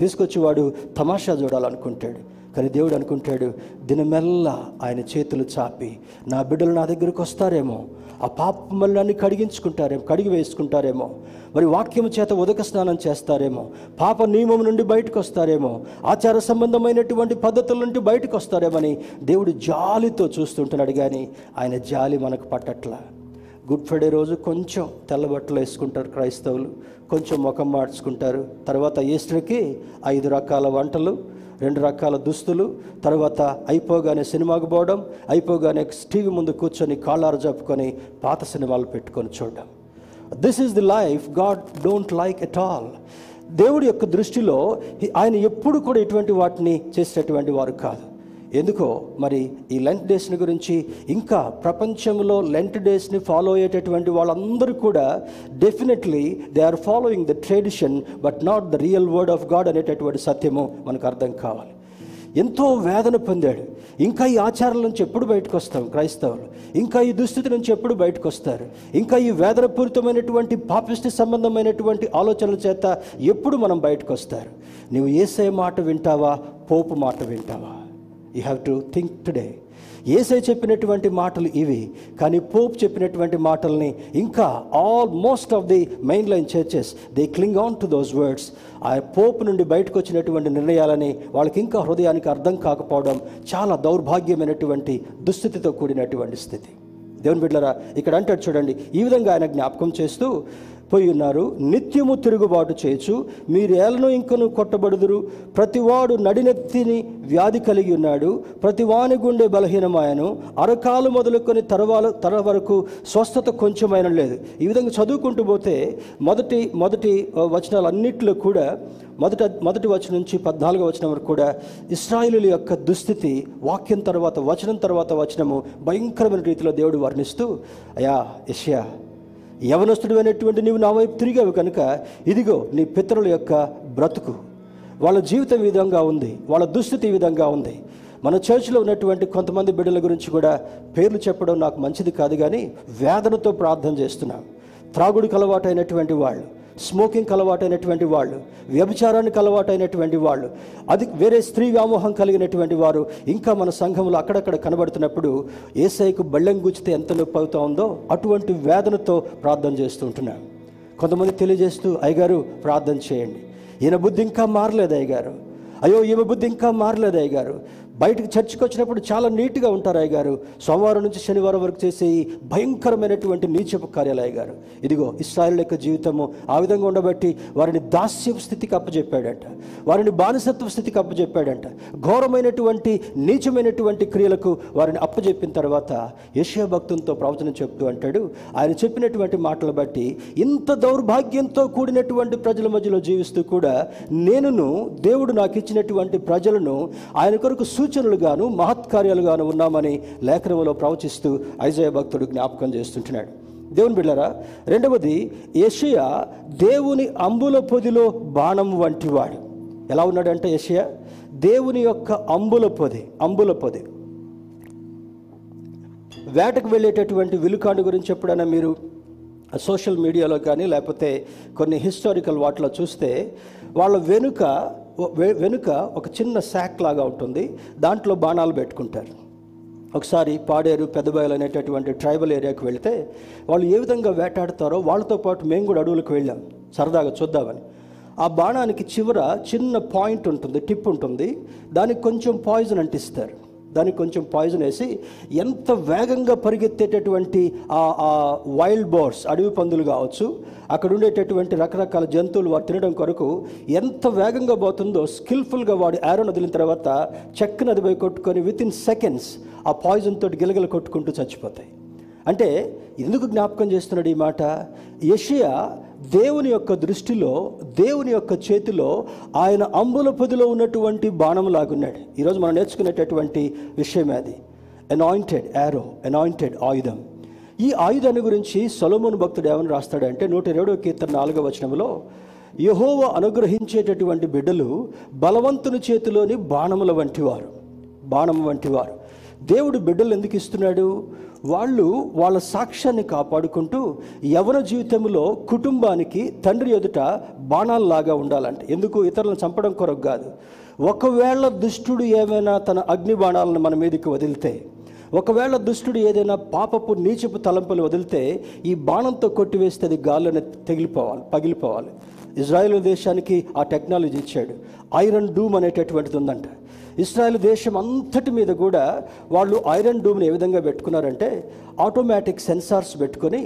తీసుకొచ్చి వాడు తమాషా చూడాలనుకుంటాడు. కానీ దేవుడు అనుకుంటాడు దినమెల్లా ఆయన చేతులు చాపి నా బిడ్డలు నా దగ్గరకు వస్తారేమో ఆ పాపములన్నీ కడిగించుకుంటారేమో కడిగి వేసుకుంటారేమో మరి వాక్యము చేత ఉదక స్నానం చేస్తారేమో పాప నియమం నుండి బయటకు వస్తారేమో ఆచార సంబంధమైనటువంటి పద్ధతుల నుండి బయటకు వస్తారేమని దేవుడు జాలితో చూస్తుంటున్నాడు కానీ ఆయన జాలి మనకు పట్టట్ల. గుడ్ ఫ్రైడే రోజు కొంచెం తెల్లబట్టలు వేసుకుంటారు క్రైస్తవులు కొంచెం ముఖం మార్చుకుంటారు తర్వాత ఈస్టర్కి ఐదు రకాల వంటలు రెండు రకాల దుస్తులు తర్వాత అయిపోగానే సినిమాకు పోవడం అయిపోగానే టీవీ ముందు కూర్చొని కాళ్ళారు జప్పుకొని పాత సినిమాలు పెట్టుకొని చూడడం. This is the life God don't like at all దేవుడి యొక్క దృష్టిలో ఆయన ఎప్పుడు కూడా ఇటువంటి వాటిని చేసేటువంటి వారు కాదు. ఎందుకో మరి ఈ లెంట్ డేస్ని గురించి ఇంకా ప్రపంచంలో లెంట్ డేస్ని ఫాలో అయ్యేటటువంటి వాళ్ళందరూ కూడా definitely they are following the tradition but not the real word of God అనేటటువంటి సత్యము మనకు అర్థం కావాలి. ఎంతో వేదన పొందాడు. ఇంకా ఈ ఆచారాల నుంచి ఎప్పుడు బయటకు వస్తాం? క్రైస్తవులు. ఇంకా ఈ దుస్థితి నుంచి ఎప్పుడు బయటకు వస్తారు? ఇంకా ఈ వేదనపూరితమైనటువంటి పాపిష్టి సంబంధమైనటువంటి ఆలోచనల చేత ఎప్పుడు మనం బయటకు వస్తారు? నువ్వు ఏసే మాట వింటావా? పోపు మాట వింటావా? You have to think today ఏసై చెప్పినటువంటి మాటలు ఇవి కానీ పోప్ చెప్పినటువంటి మాటల్ని ఇంకా all most of the main line churches they cling on to those words ఆ పోప్ నుండి బయటకు వచ్చినటువంటి నిర్ణయాలని వాళ్ళకి ఇంకా హృదయానికి అర్థం కాకపోవడం చాలా దౌర్భాగ్యమైనటువంటి దుస్థితితో కూడినటువంటి స్థితి. దేవుని బిడ్డరా ఇక్కడ అంటాడు చూడండి ఈ విధంగా ఆయన జ్ఞాపకం చేస్తూ పోయి ఉన్నారు. నిత్యము తిరుగుబాటు చేయొచ్చు. మీరు ఏలను ఇంకను కొట్టబడుదురు. ప్రతివాడు నడినెత్తిని వ్యాధి కలిగి ఉన్నాడు. ప్రతివాని గుండె బలహీనమాయను. అరకాలు మొదలుకొని తరవాల తర వరకు స్వస్థత కొంచెమైన లేదు. ఈ విధంగా చదువుకుంటూ పోతే మొదటి మొదటి వచనాలన్నింటిలో కూడా మొదట మొదటి వచనం నుంచి పద్నాలుగో వచనం వరకు కూడా ఇస్రాయిలు యొక్క దుస్థితి వాక్యం తర్వాత వచనం తర్వాత వచనము భయంకరమైన రీతిలో దేవుడు వర్ణిస్తూ అయా యష్యా యవనస్తుడు అనేటువంటి నీవు నా వైపు తిరిగావు కనుక ఇదిగో నీ పితరుల యొక్క బ్రతుకు. వాళ్ళ జీవితం ఈ విధంగా ఉంది వాళ్ళ దుస్థితి ఈ విధంగా ఉంది. మన చర్చిలో ఉన్నటువంటి కొంతమంది బిడ్డల గురించి కూడా పేర్లు చెప్పడం నాకు మంచిది కాదు కానీ వేదనతో ప్రార్థన చేస్తున్నాం. త్రాగుడికి అలవాటైనటువంటి వాళ్ళు స్మోకింగ్ అలవాటైనటువంటి వాళ్ళు వ్యభిచారానికి అలవాటైనటువంటి వాళ్ళు అది వేరే స్త్రీ వ్యామోహం కలిగినటువంటి వారు ఇంకా మన సంఘంలో అక్కడక్కడ కనబడుతున్నప్పుడు ఏసైకు బళ్ళెం గుచ్చితే ఎంత నొప్పి అవుతా ఉందో అటువంటి వేదనతో ప్రార్థన చేస్తూ ఉంటున్నాం. కొంతమంది తెలియజేస్తూ అయ్యగారు ప్రార్థన చేయండి. ఈయన బుద్ధి ఇంకా మారలేదు అయ్యగారు. అయ్యో ఈమె బుద్ధి ఇంకా మారలేదు అయ్యగారు. బయటకు చర్చికి వచ్చినప్పుడు చాలా నీట్గా ఉంటారు అయ్యగారు. సోమవారం నుంచి శనివారం వరకు చేసే ఈ భయంకరమైనటువంటి నీచపు కార్యాలు అయ్యగారు. ఇదిగో ఇస్రాయల్ యొక్క జీవితము ఆ విధంగా ఉండబట్టి వారిని దాస్యపు స్థితికి అప్పచెప్పాడంట వారిని బానిసత్వ స్థితికి అప్పచెప్పాడంట ఘోరమైనటువంటి నీచమైనటువంటి క్రియలకు వారిని అప్పచెప్పిన తర్వాత యశయ భక్తులతో ప్రవచనం చెప్తూ అంటాడు ఆయన చెప్పినటువంటి మాటలు బట్టి ఇంత దౌర్భాగ్యంతో కూడినటువంటి ప్రజల మధ్యలో జీవిస్తూ కూడా నేనును దేవుడు నాకు ఇచ్చినటువంటి ప్రజలను ఆయన కొరకు సూచనలుగాను మహత్కార్యాలుగాను ఉన్నామని లేఖనంలో ప్రవచిస్తూ ఐజయ భక్తుడు జ్ఞాపకం చేస్తుంటున్నాడు. దేవుని బిళ్ళరా రెండవది యషయా దేవుని అంబుల పొదిలో బాణం వంటివాడు. ఎలా ఉన్నాడంటే యషయా? దేవుని యొక్క అంబుల పొది అంబుల పొది. వేటకు వెళ్ళేటటువంటి విలుకాండు గురించి ఎప్పుడైనా మీరు సోషల్ మీడియాలో కానీ లేకపోతే కొన్ని హిస్టారికల్ వాటిలో చూస్తే వాళ్ళ వెనుక వెనుక ఒక చిన్న శాక్ లాగా ఉంటుంది. దాంట్లో బాణాలు పెట్టుకుంటారు. ఒకసారి పాడేరు పెద్దబయలు అనేటటువంటి ట్రైబల్ ఏరియాకి వెళితే వాళ్ళు ఏ విధంగా వేటాడతారో వాళ్ళతో పాటు మేము కూడా అడవులకు వెళ్ళాం. సరదాగా చూద్దామని. ఆ బాణానికి చివర చిన్న పాయింట్ ఉంటుంది టిప్ ఉంటుంది. దానికి కొంచెం పాయిజన్ అంటిస్తారు. దానికి కొంచెం పాయిజన్ వేసి ఎంత వేగంగా పరిగెత్తేటటువంటి ఆ వైల్డ్ బోర్డ్స్ అడవి పందులు కావచ్చు అక్కడ ఉండేటటువంటి రకరకాల జంతువులు వారు తినడం కొరకు ఎంత వేగంగా పోతుందో స్కిల్ఫుల్గా వాడు యారోన్ వదిలిన తర్వాత చెక్క నది పోయి కొట్టుకొని విత్ ఇన్ సెకండ్స్ ఆ పాయిజన్ తోటి గిలగలు కొట్టుకుంటూ చచ్చిపోతాయి. అంటే ఎందుకు జ్ఞాపకం చేస్తున్నాడు ఈ మాట? యషియా దేవుని యొక్క దృష్టిలో దేవుని యొక్క చేతిలో ఆయన అంబుల పొదిలో ఉన్నటువంటి బాణం లాగున్నాడు ఈరోజు మనం నేర్చుకునేటటువంటి విషయమే అది. అనాయింటెడ్ యారో అనాయింటెడ్ ఆయుధం. ఈ ఆయుధాన్ని గురించి సొలమోన్ భక్తుడు ఏమని రాస్తాడంటే నూట ఇరవై కీర్తన నాలుగవ వచనంలో యహోవ అనుగ్రహించేటటువంటి బిడ్డలు బలవంతుని చేతిలోని బాణముల వంటివారు. బాణం వంటివారు. దేవుడు బిడ్డలు ఎందుకు ఇస్తున్నాడు? వాళ్ళు వాళ్ళ సాక్ష్యాన్ని కాపాడుకుంటూ యవన జీవితంలో కుటుంబానికి తండ్రి ఎదుట బాణాల్లాగా ఉండాలంటే. ఎందుకు? ఇతరులను చంపడం కొరకు కాదు. ఒకవేళ దుష్టుడు ఏమైనా తన అగ్ని బాణాలను మన మీదకి వదిలితే ఒకవేళ దుష్టుడు ఏదైనా పాపపు నీచపు తలంపులు వదిలితే ఈ బాణంతో కొట్టివేస్తే అది గాల్లోనే తెగిలిపోవాలి పగిలిపోవాలి. ఇజ్రాయెల్ దేశానికి ఆ టెక్నాలజీ ఇచ్చాడు. ఐరన్ డూమ్ అనేటటువంటిది ఉందంట. ఇస్రాయల్ దేశం అంతటి మీద కూడా వాళ్ళు ఐరన్ డూమ్ని ఏ విధంగా పెట్టుకున్నారంటే ఆటోమేటిక్ సెన్సార్స్ పెట్టుకొని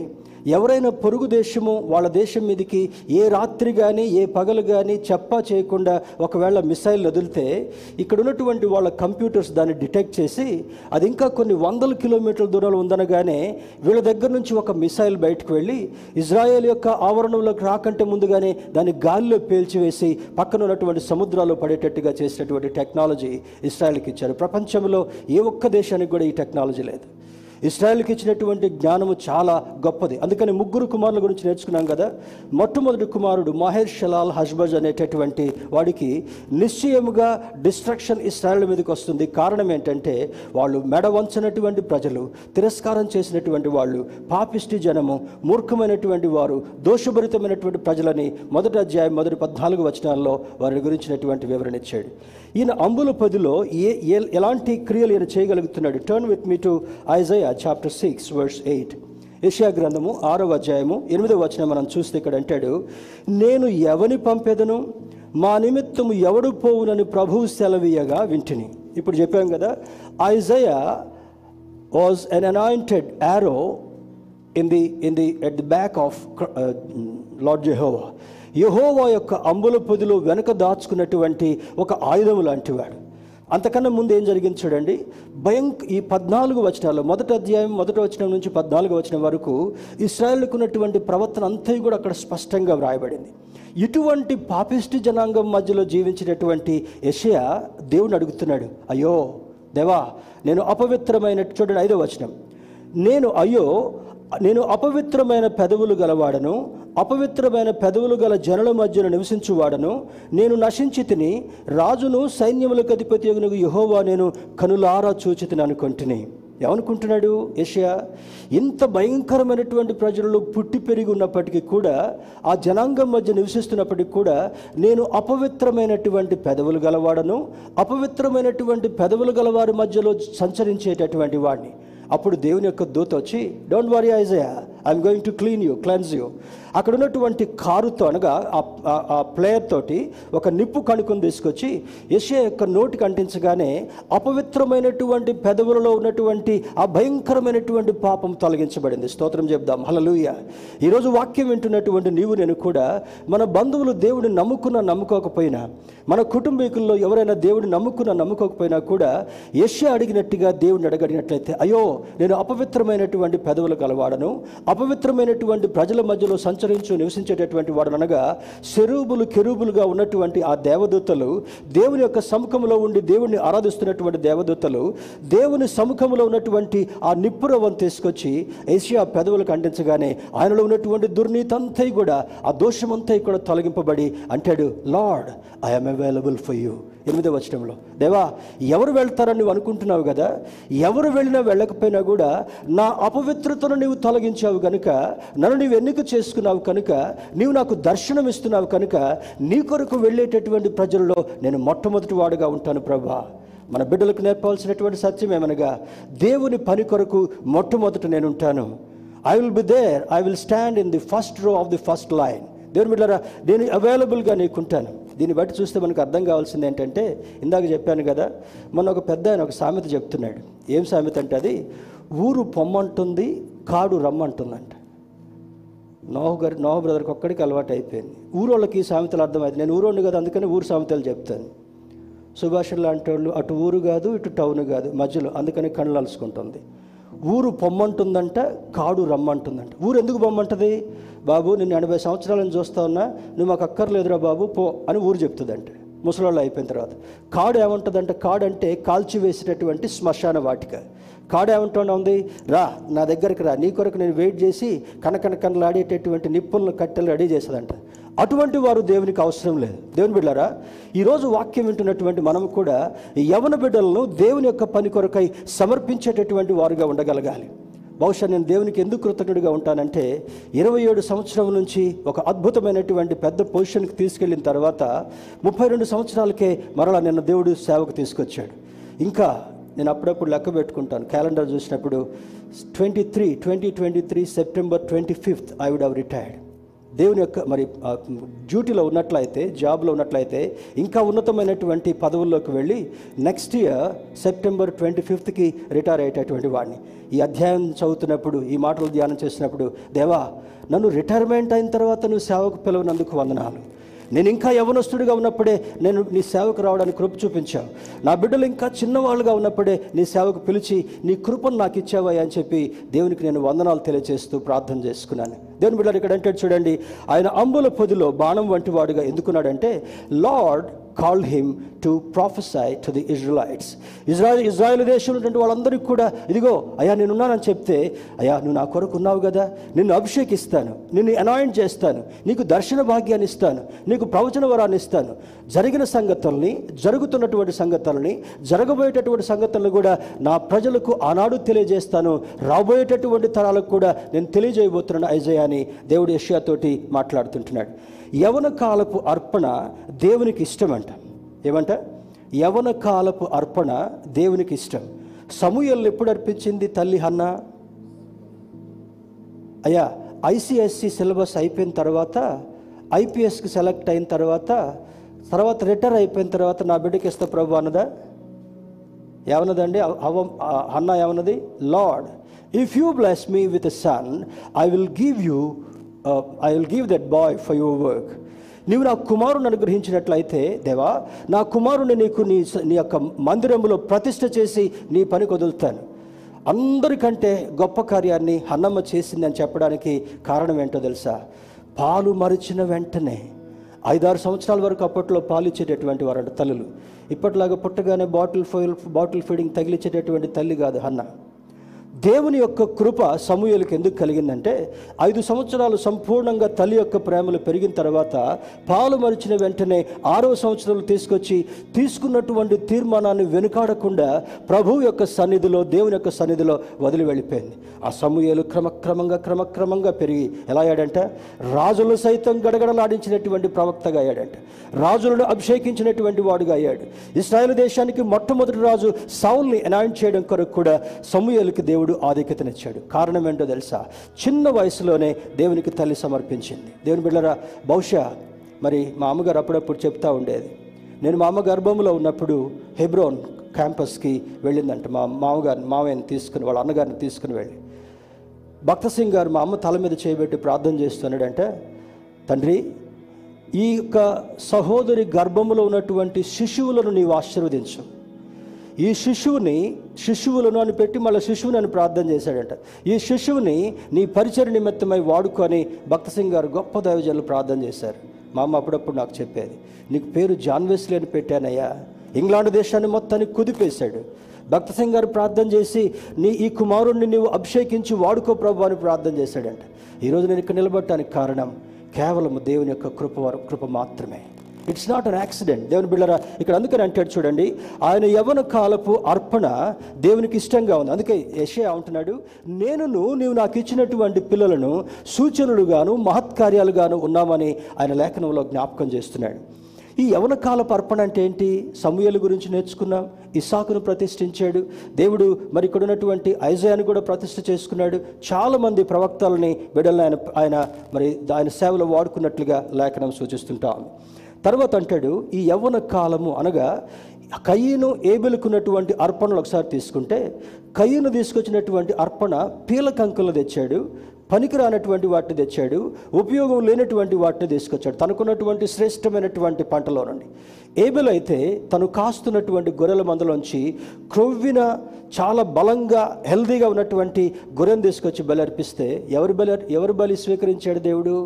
ఎవరైనా పొరుగు దేశము వాళ్ళ దేశం మీదకి ఏ రాత్రి కానీ ఏ పగలు కానీ చెప్పా చేయకుండా ఒకవేళ మిసైల్ వదిలితే ఇక్కడ ఉన్నటువంటి వాళ్ళ కంప్యూటర్స్ దాన్ని డిటెక్ట్ చేసి అది ఇంకా కొన్ని వందల కిలోమీటర్ల దూరంలో ఉందనగానే వీళ్ళ దగ్గర నుంచి ఒక మిసైల్ బయటకు వెళ్ళి ఇజ్రాయెల్ యొక్క ఆవరణంలోకి రాకంటే ముందుగానే దాన్ని గాలిలో పేల్చివేసి పక్కన ఉన్నటువంటి సముద్రాల్లో పడేటట్టుగా చేసినటువంటి టెక్నాలజీ ఇస్రాయల్కి ఇచ్చారు. ప్రపంచంలో ఏ ఒక్క దేశానికి కూడా ఈ టెక్నాలజీ లేదు. ఇస్రాయల్కి ఇచ్చినటువంటి జ్ఞానము చాలా గొప్పది. అందుకని ముగ్గురు కుమారుల గురించి నేర్చుకున్నాం కదా. మొట్టమొదటి కుమారుడు మహేష్ షలాల్ హజ్బజ్ అనేటటువంటి వాడికి నిశ్చయముగా డిస్ట్రక్షన్ ఇస్రాయల్ మీదకి వస్తుంది. కారణం ఏంటంటే వాళ్ళు మెడ వంచినటువంటి ప్రజలు తిరస్కారం చేసినటువంటి వాళ్ళు పాపిష్టి జనము మూర్ఖమైనటువంటి వారు దోషభరితమైనటువంటి ప్రజలని మొదటి అధ్యాయం మొదటి పద్నాలుగు వచనాల్లో వారి గురించినటువంటి వివరణ ఇచ్చాడు. ఈయన అంబుల పదిలో ఏ ఏ- ఎలాంటి క్రియలు ఈయన చేయగలుగుతున్నాడు? Turn with me to Isaiah chapter six verse eight Asia గ్రంథము ఆరవ అధ్యాయము ఎనిమిదవ వచనం మనం చూస్తే ఇక్కడ అంటాడు నేను ఎవని పంపేదను? మా నిమిత్తము ఎవడు పోవునని ప్రభువు సెలవీయగా వింటిని. ఇప్పుడు చెప్పాం కదా Isaiah was an anointed arrow in the in the at the back of lord Jehovah యహోవా యొక్క అంబుల పొదిలో వెనుక దాచుకున్నటువంటి ఒక ఆయుధం లాంటివాడు. అంతకన్నా ముందు ఏం జరిగింది చూడండి? భయం ఈ పద్నాలుగు వచనాలు మొదటి అధ్యాయం మొదటి వచనం నుంచి పద్నాలుగు వచనం వరకు ఇస్రాయల్కు ఉన్నటువంటి ప్రవర్తన అంతా కూడా అక్కడ స్పష్టంగా వ్రాయబడింది. ఇటువంటి పాపిష్టి జనాంగం మధ్యలో జీవించినటువంటి యషయా దేవుని అడుగుతున్నాడు అయ్యో దేవా నేను అపవిత్రమైన చూడండి ఐదో వచనం నేను అయ్యో నేను అపవిత్రమైన పెదవులు గలవాడను అపవిత్రమైన పెదవులు గల జనుల మధ్యన నివసించువాడను నేను నశించి తిని రాజును సైన్యములకు అధిపతి యహోవా నేను కనులారా చూచితిని అనుకుంటుని. ఏమనుకుంటున్నాడు ఏషియా? ఇంత భయంకరమైనటువంటి ప్రజలలో పుట్టి పెరిగి ఉన్నప్పటికీ కూడా ఆ జనాంగం మధ్య నివసిస్తున్నప్పటికీ కూడా నేను అపవిత్రమైనటువంటి పెదవులు గలవాడను అపవిత్రమైనటువంటి పెదవులు గలవారి మధ్యలో సంచరించేటటువంటి వాడిని. అప్పుడు దేవుని యొక్క దూత వచ్చి don't worry Isaiah I'm going to clean you cleanse you అక్కడ ఉన్నటువంటి కారుతో అనగా ఆ- ప్లేయర్ తోటి ఒక నిప్పు కణుకుని తీసుకొచ్చి యెషయా యొక్క నోటికి అంటించగానే అపవిత్రమైనటువంటి పెదవులలో ఉన్నటువంటి ఆ భయంకరమైనటువంటి పాపం తొలగించబడింది. స్తోత్రం చెప్దాం. హలలుయ ఈరోజు వాక్యం వింటున్నటువంటి నీవు నేను కూడా మన బంధువులు దేవుని నమ్ముకున్నా నమ్ముకోకపోయినా మన కుటుంబీకుల్లో ఎవరైనా దేవుడిని నమ్ముకున్నా నమ్ముకోకపోయినా కూడా యెషయా అడిగినట్టుగా దేవుడిని అడగడినట్లయితే అయ్యో నేను అపవిత్రమైనటువంటి పెదవులు గలవాడను అపవిత్రమైనటువంటి ప్రజల మధ్యలో సంచరించు నివసించేటటువంటి వాడు అనగా శరూబులు కెరూబులుగా ఉన్నటువంటి ఆ దేవదూతలు దేవుని యొక్క సముఖంలో ఉండి దేవుణ్ణి ఆరాధిస్తున్నటువంటి దేవదూతలు దేవుని సముఖంలో ఉన్నటువంటి ఆ నిప్పురవం తీసుకొచ్చి ఏషియా పెదవులకు అంటించగానే ఆయనలో ఉన్నటువంటి దుర్నీతి అంతా కూడా ఆ దోషమంతా కూడా తొలగింపబడి అంటాడు lord I'm available for you ఎనిమిదో వచనంలో. దేవా ఎవరు వెళ్తారని నువ్వు అనుకుంటున్నావు కదా? ఎవరు వెళ్ళినా వెళ్ళకపోయినా కూడా నా అపవిత్రతను నీవు తొలగించావు కనుక నన్ను నీవు ఎన్నిక చేసుకున్నావు కనుక నీవు నాకు దర్శనం ఇస్తున్నావు కనుక నీ కొరకు వెళ్ళేటటువంటి ప్రజల్లో నేను మొట్టమొదటి వాడుగా ఉంటాను ప్రభా. మన బిడ్డలకు నేర్పవలసినటువంటి సత్యం ఏమనగా దేవుని పని కొరకు మొట్టమొదట నేను ఉంటాను. I will be there I will stand in the first row of the first line దేవుని బిడ్డరా నేను అవైలబుల్గా నీకుంటాను. దీన్ని బట్టి చూస్తే మనకు అర్థం కావాల్సింది ఏంటంటే ఇందాక చెప్పాను కదా మొన్న ఒక పెద్ద ఆయన ఒక సామెత చెప్తున్నాడు. ఏం సామెత అంటే అది ఊరు పొమ్మంటుంది కాడు రమ్మంటుందంట. నోహు గారి నోహు బ్రదర్కి ఒక్కడికి అలవాటు అయిపోయింది. ఊరోళ్ళకి ఈ సామెతలు అర్థమైంది నేను ఊరోండి కదా అందుకని ఊరు సామెతలు చెప్తాను. సుభాషణ లాంటి వాళ్ళు అటు ఊరు కాదు ఇటు టౌన్ కాదు మధ్యలో అందుకని కళ్ళు అలుసుకుంటుంది. ఊరు పొమ్మంటుందంట కాడు రమ్మంటుందంట. ఊరు ఎందుకు బొమ్మంటుంది బాబు నిన్ను ఎనభై సంవత్సరాలను చూస్తా ఉన్నా నువ్వు మాకు అక్కర్లేదురా బాబు పో అని ఊరు చెప్తుందంట. ముసలోళ్ళు అయిపోయిన తర్వాత కాడు ఏమంటుందంటే? కాడు అంటే కాల్చివేసినటువంటి శ్మశాన వాటిక. కాడు ఏమంటున్నా ఉంది? రా నా దగ్గరికి రా. నీ కొరకు నేను వెయిట్ చేసి కనకనకనలాడేటటువంటి నిప్పులను కట్టెలు రెడీ చేసేదంట. అటువంటి వారు దేవునికి అవసరం లేదు. దేవుని బిడ్డారా ఈరోజు వాక్యం వింటున్నటువంటి మనం కూడా యవన బిడ్డలను దేవుని యొక్క పని కొరకై సమర్పించేటటువంటి వారుగా ఉండగలగాలి. బహుశా నేను దేవునికి ఎందుకు కృతజ్ఞుడిగా ఉంటానంటే ఇరవై ఏడు సంవత్సరం నుంచి ఒక అద్భుతమైనటువంటి పెద్ద పొజిషన్కి తీసుకెళ్ళిన తర్వాత ముప్పై రెండు సంవత్సరాలకే మరలా నిన్న దేవుడు సేవకు తీసుకొచ్చాడు. ఇంకా నేను అప్పుడప్పుడు లెక్క పెట్టుకుంటాను. క్యాలెండర్ చూసినప్పుడు twenty three twenty twenty three September twenty fifth I would have retired. దేవుని యొక్క మరి డ్యూటీలో ఉన్నట్లయితే జాబ్లో ఉన్నట్లయితే ఇంకా ఉన్నతమైనటువంటి పదవుల్లోకి వెళ్ళి నెక్స్ట్ ఇయర్ సెప్టెంబర్ ట్వంటీ ఫిఫ్త్కి రిటైర్ అయ్యేటటువంటి వాడిని. ఈ అధ్యాయం చదువుతున్నప్పుడు ఈ మాటలు ధ్యానం చేసినప్పుడు దేవా నన్ను రిటైర్మెంట్ అయిన తర్వాత నువ్వు సేవకు పిలవనందుకు వందనాలు. నేను ఇంకా యవనస్తుడిగా ఉన్నప్పుడే నేను నీ సేవకు రావడానికి కృప చూపించావు నా బిడ్డలు ఇంకా చిన్నవాళ్ళుగా ఉన్నప్పుడే నీ సేవకు పిలిచి నీ కృపను నాకు ఇచ్చావా అని చెప్పి దేవునికి నేను వందనాలు తెలియజేస్తూ ప్రార్థన చేసుకున్నాను. దేవుని బిడ్డలు ఇక్కడ అంటే చూడండి ఆయన అంబుల పొదిలో బాణం వంటి వాడుగా ఎందుకున్నాడంటే lord call him to prophesy to the Israelites Israel Israel దేశంలో ఉన్నటువంటి వాళ్ళందరికీ కూడా ఇదిగో అయ్యా నేనున్నానని చెప్తే అయ్యా నువ్వు నా కొరకు ఉన్నావు కదా. నిన్ను అభిషేకిస్తాను. నిన్ను అనాయింట్ చేస్తాను. నీకు దర్శన భాగ్యాన్ని ఇస్తాను. నీకు ప్రవచన వరాన్ని ఇస్తాను. జరిగిన సంగతుల్ని జరుగుతున్నటువంటి సంగతుల్ని జరగబోయేటటువంటి సంగతులను కూడా నా ప్రజలకు ఆనాడు తెలియజేస్తాను. రాబోయేటటువంటి తరాలకు కూడా నేను తెలియజేయబోతున్నాను. ఐజయా అని దేవుడు యష్యాతోటి మాట్లాడుతుంటున్నాడు. యవన కాలపు అర్పణ దేవునికి ఇష్టమంట. ఏమంట? యవన కాలపు అర్పణ దేవునికి ఇష్టం. సమూహలు ఎప్పుడు అర్పించింది తల్లి హన్న? అయ్యా ఐసిఎస్సి సిలబస్ అయిపోయిన తర్వాత ఐపీఎస్కి సెలెక్ట్ అయిన తర్వాత తర్వాత రిటైర్ అయిపోయిన తర్వాత నా బిడ్డకి ఇస్తా ప్రభు అన్నదా? ఏమన్నదండి? హవ అన్న ఏమన్నది? Lord if you bless me with son I will give you I will give that boy for your work నీవు నా కుమారుని అనుగ్రహించినట్లయితే దేవా నా కుమారుని నీకు నీ నీ యొక్క మందిరంలో ప్రతిష్ఠ చేసి నీ పని కొదులుతాను అందరికంటే గొప్ప కార్యాన్ని అన్నమ్మ చేసిందని చెప్పడానికి కారణం ఏంటో తెలుసా? పాలు మరిచిన వెంటనే. ఐదారు సంవత్సరాల వరకు అప్పట్లో పాలు ఇచ్చేటటువంటి వారు తల్లులు. ఇప్పటిలాగా పుట్టగానే బాటిల్ ఫోయిల్ బాటిల్ ఫీడింగ్ తగిలిచ్చేటటువంటి తల్లి కాదు హన్న దేవుని యొక్క కృప సమూహలకు ఎందుకు కలిగిందంటే ఐదు సంవత్సరాలు సంపూర్ణంగా తల్లి యొక్క ప్రేమలు పెరిగిన తర్వాత పాలు మరిచిన వెంటనే ఆరో సంవత్సరాలు తీసుకొచ్చి తీసుకున్నటువంటి తీర్మానాన్ని వెనుకాడకుండా ప్రభువు యొక్క సన్నిధిలో దేవుని యొక్క సన్నిధిలో వదిలి వెళ్ళిపోయింది. ఆ సమూహలు క్రమక్రమంగా క్రమక్రమంగా పెరిగి ఎలా అయ్యాడంట? రాజులు సైతం గడగడలాడించినటువంటి ప్రవక్తగా అయ్యాడంట. రాజులను అభిషేకించినటువంటి వాడుగా అయ్యాడు. ఇస్రాయేల్ దేశానికి మొట్టమొదటి రాజు సౌల్ని అనాయింట్ చేయడం కొరకు కూడా సమూహలకు దేవుడు ఆధిక్యతనిచ్చాడు కారణం ఏంటో తెలుసా? చిన్న వయసులోనే దేవునికి తల్లి సమర్పించింది. దేవుని బిడ్డరా బహుశా మరి మా అమ్మగారు అప్పుడప్పుడు చెప్తా ఉండేది. నేను మా అమ్మ గర్భంలో ఉన్నప్పుడు హెబ్రోన్ క్యాంపస్కి వెళ్ళిందంట మా మామగారిని మామయ్యని తీసుకుని వాళ్ళ అన్నగారిని తీసుకుని వెళ్ళి. భక్త సింగ్ గారు మా అమ్మ తల మీద చేయబెట్టి ప్రార్థన చేస్తున్నాడంటే తండ్రి ఈ యొక్క సహోదరి గర్భంలో ఉన్నటువంటి శిశువులను నీవు ఆశీర్వదించు. ఈ శిశువుని శిశువులను అని పెట్టి మళ్ళీ శిశువుని అని ప్రార్థన చేశాడంట. ఈ శిశువుని నీ పరిచయ నిమిత్తమై వాడుకొని భక్త సింగ్ గారు గొప్ప దైవజనులు ప్రార్థన చేశారు. మా అమ్మ అప్పుడప్పుడు నాకు చెప్పేది నీకు పేరు జాన్వెస్లీ అని పెట్టానయ్యా. ఇంగ్లాండ్ దేశాన్ని మొత్తాన్ని కుదిపేశాడు. భక్త సింగ్ గారు ప్రార్థన చేసి నీ ఈ కుమారుణ్ణి నీవు అభిషేకించి వాడుకో ప్రభు అని ప్రార్థన చేశాడంట. ఈరోజు నేను ఇక్కడ నిలబడటానికి కారణం కేవలం దేవుని యొక్క కృప కృప మాత్రమే. ఇట్స్ నాట్ అన్ యాక్సిడెంట్ దేవుని బిళ్ళరా ఇక్కడ అందుకని అంటాడు చూడండి ఆయన యవన కాలపు అర్పణ దేవునికి ఇష్టంగా ఉంది. అందుకే యషయా అంటున్నాడు నేనును నీవు నాకు ఇచ్చినటువంటి పిల్లలను సూచనలుగాను మహత్కార్యాలుగాను ఉన్నామని ఆయన లేఖనంలో జ్ఞాపకం చేస్తున్నాడు. ఈ యవన కాలపు అర్పణ అంటే ఏంటి? సమూహల గురించి నేర్చుకున్నాం ఇసాకును ప్రతిష్ఠించాడు దేవుడు మరి ఇక్కడ ఉన్నటువంటి ఐజయాను కూడా ప్రతిష్ఠ చేసుకున్నాడు. చాలామంది ప్రవక్తలని బిడ్డలను ఆయన ఆయన మరి ఆయన సేవలో వాడుకున్నట్లుగా లేఖనం సూచిస్తుంటాం తర్వాత అంటాడు ఈ యవ్వన కాలము అనగా కయ్యను ఏబెలుకున్నటువంటి అర్పణలు ఒకసారి తీసుకుంటే కయ్యను తీసుకొచ్చినటువంటి అర్పణ పీలకంకులు తెచ్చాడు పనికిరానటువంటి వాటిని తెచ్చాడు ఉపయోగం లేనటువంటి వాటిని తీసుకొచ్చాడు. తనకున్నటువంటి శ్రేష్టమైనటువంటి పంటలో నుండి. ఏబెల్ అయితే తను కాస్తున్నటువంటి గొర్రెల మందలోంచి క్రొవ్విన చాలా బలంగా హెల్దీగా ఉన్నటువంటి గొర్రెను తీసుకొచ్చి బలి అర్పిస్తే ఎవరు బలి ఎవరు బలి స్వీకరించాడు దేవుడు?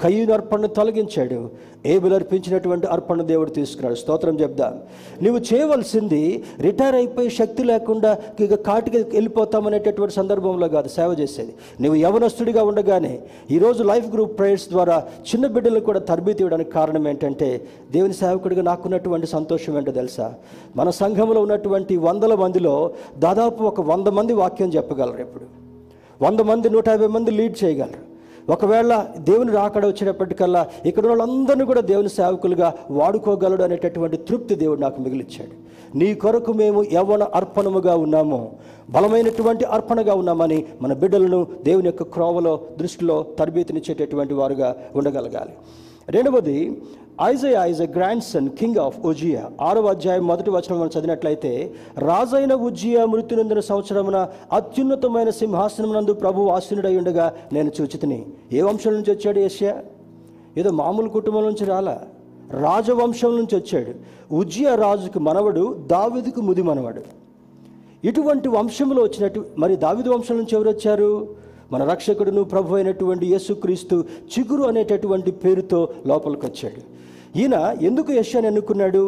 కయ్యూను అర్పణను తొలగించాడు. ఏబులు అర్పించినటువంటి అర్పణ దేవుడు తీసుకున్నాడు. స్తోత్రం చెప్దాం. నువ్వు చేయవలసింది రిటైర్ అయిపోయి శక్తి లేకుండా ఇక కాటికి వెళ్ళిపోతామనేటటువంటి సందర్భంలో కాదు సేవ చేసేది. నువ్వు యవనస్తుడిగా ఉండగానే ఈరోజు లైఫ్ గ్రూప్ ప్రేయర్స్ ద్వారా చిన్న బిడ్డలకు కూడా తరబీతి ఇవ్వడానికి కారణం ఏంటంటే దేవుని సేవకుడిగా నాకున్నటువంటి సంతోషం ఏంటో తెలుసా? మన సంఘంలో ఉన్నటువంటి వందల మందిలో దాదాపు ఒక వంద మంది వాక్యం చెప్పగలరు ఇప్పుడు వంద మంది నూట యాభై మంది లీడ్ చేయగలరు. ఒకవేళ దేవుని రాకడ వచ్చేటప్పటికల్లా ఇక్కడ ఉన్న వాళ్ళందరినీ కూడా దేవుని సేవకులుగా వాడుకోగలడు అనేటటువంటి తృప్తి దేవుడు నాకు మిగిలిచ్చాడు. నీ కొరకు మేము యవ్వన అర్పణముగా ఉన్నాము. బలమైనటువంటి అర్పణగా ఉన్నామని మన బిడ్డలను దేవుని యొక్క క్రోవలో దృష్టిలో తరబేతినిచ్చేటటువంటి వారుగా ఉండగలగాలి. రెండవది Isaiah is a grandson king of Uzziah ఆరవ అధ్యాయం మొదటి వచనం మనం చదివినట్లయితే రాజైన ఉజ్జియా మృత్యునందిన సంవత్సరమున అత్యున్నతమైన సింహాసనమునందు ప్రభు ఆసీనుడై ఉండగా నేను చూచితిని. ఏ వంశం నుంచి వచ్చాడు యశ్యా ఏదో మామూలు కుటుంబం నుంచి రాలా? రాజవంశం నుంచి వచ్చాడు. ఉజ్జియా రాజుకు మనవడు దావిదుకు ముది మనవడు ఇటువంటి వంశంలో వచ్చినట్టు మరి దావిదు వంశం నుంచి ఎవరు వచ్చారు? మన రక్షకుడును ప్రభు అయినటువంటి యేసుక్రీస్తు చిగురు అనేటటువంటి పేరుతో లోపలికి వచ్చాడు ఈయన ఎందుకు యశాన్ని ఎన్నుకున్నాడు?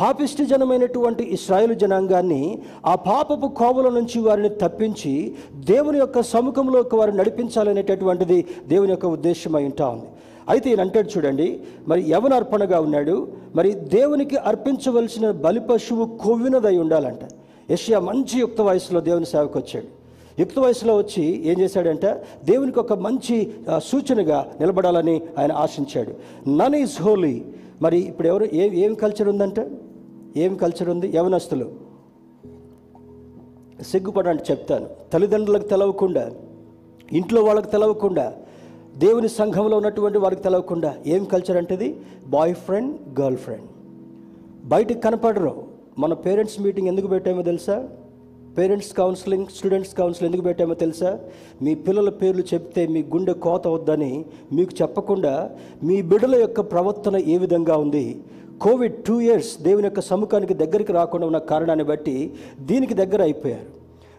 పాపిష్టి జనమైనటువంటి ఇస్రాయేల్ జనాంగాన్ని ఆ పాపపు కోవల నుంచి వారిని తప్పించి దేవుని యొక్క సముఖంలోకి వారు నడిపించాలనేటటువంటిది దేవుని యొక్క ఉద్దేశం అయి ఉంటా ఉంది. అయితే ఈయన అంటాడు చూడండి మరి ఎవరు అర్పణగా ఉన్నాడు మరి దేవునికి అర్పించవలసిన బలి పశువు కొవ్వినదై ఉండాలంట. యష్యా మంచి యుక్త వయసులో దేవుని సేవకు వచ్చాడు యుక్త వయసులో వచ్చి ఏం చేశాడంటే దేవునికి ఒక మంచి సూచనగా నిలబడాలని ఆయన ఆశించాడు. నన్ ఈజ్ హోలీ మరి ఇప్పుడు ఎవరు ఏ ఏం కల్చర్ ఉందంటే? ఏం కల్చర్ ఉంది? యవనస్తులు. సిగ్గుపడంటే చెప్తాను. తల్లిదండ్రులకు తెలవకుండా ఇంట్లో వాళ్ళకి తెలవకుండా దేవుని సంఘంలో ఉన్నటువంటి వారికి తెలవకుండా ఏం కల్చర్ అంటేది బాయ్ ఫ్రెండ్ గర్ల్ ఫ్రెండ్ బయటికి కనపడరు. మన పేరెంట్స్ మీటింగ్ ఎందుకు పెట్టామో తెలుసా? పేరెంట్స్ కౌన్సిలింగ్ స్టూడెంట్స్ కౌన్సిలింగ్ ఎందుకు పెట్టామో తెలుసా? మీ పిల్లల పేర్లు చెప్తే మీ గుండె కోత వద్దని మీకు చెప్పకుండా మీ బిడ్డల యొక్క ప్రవర్తన ఏ విధంగా ఉంది? కోవిడ్ టూ ఇయర్స్ దేవుని యొక్క సముఖానికి దగ్గరికి రాకుండా ఉన్న కారణాన్ని బట్టి దీనికి దగ్గర అయిపోయారు.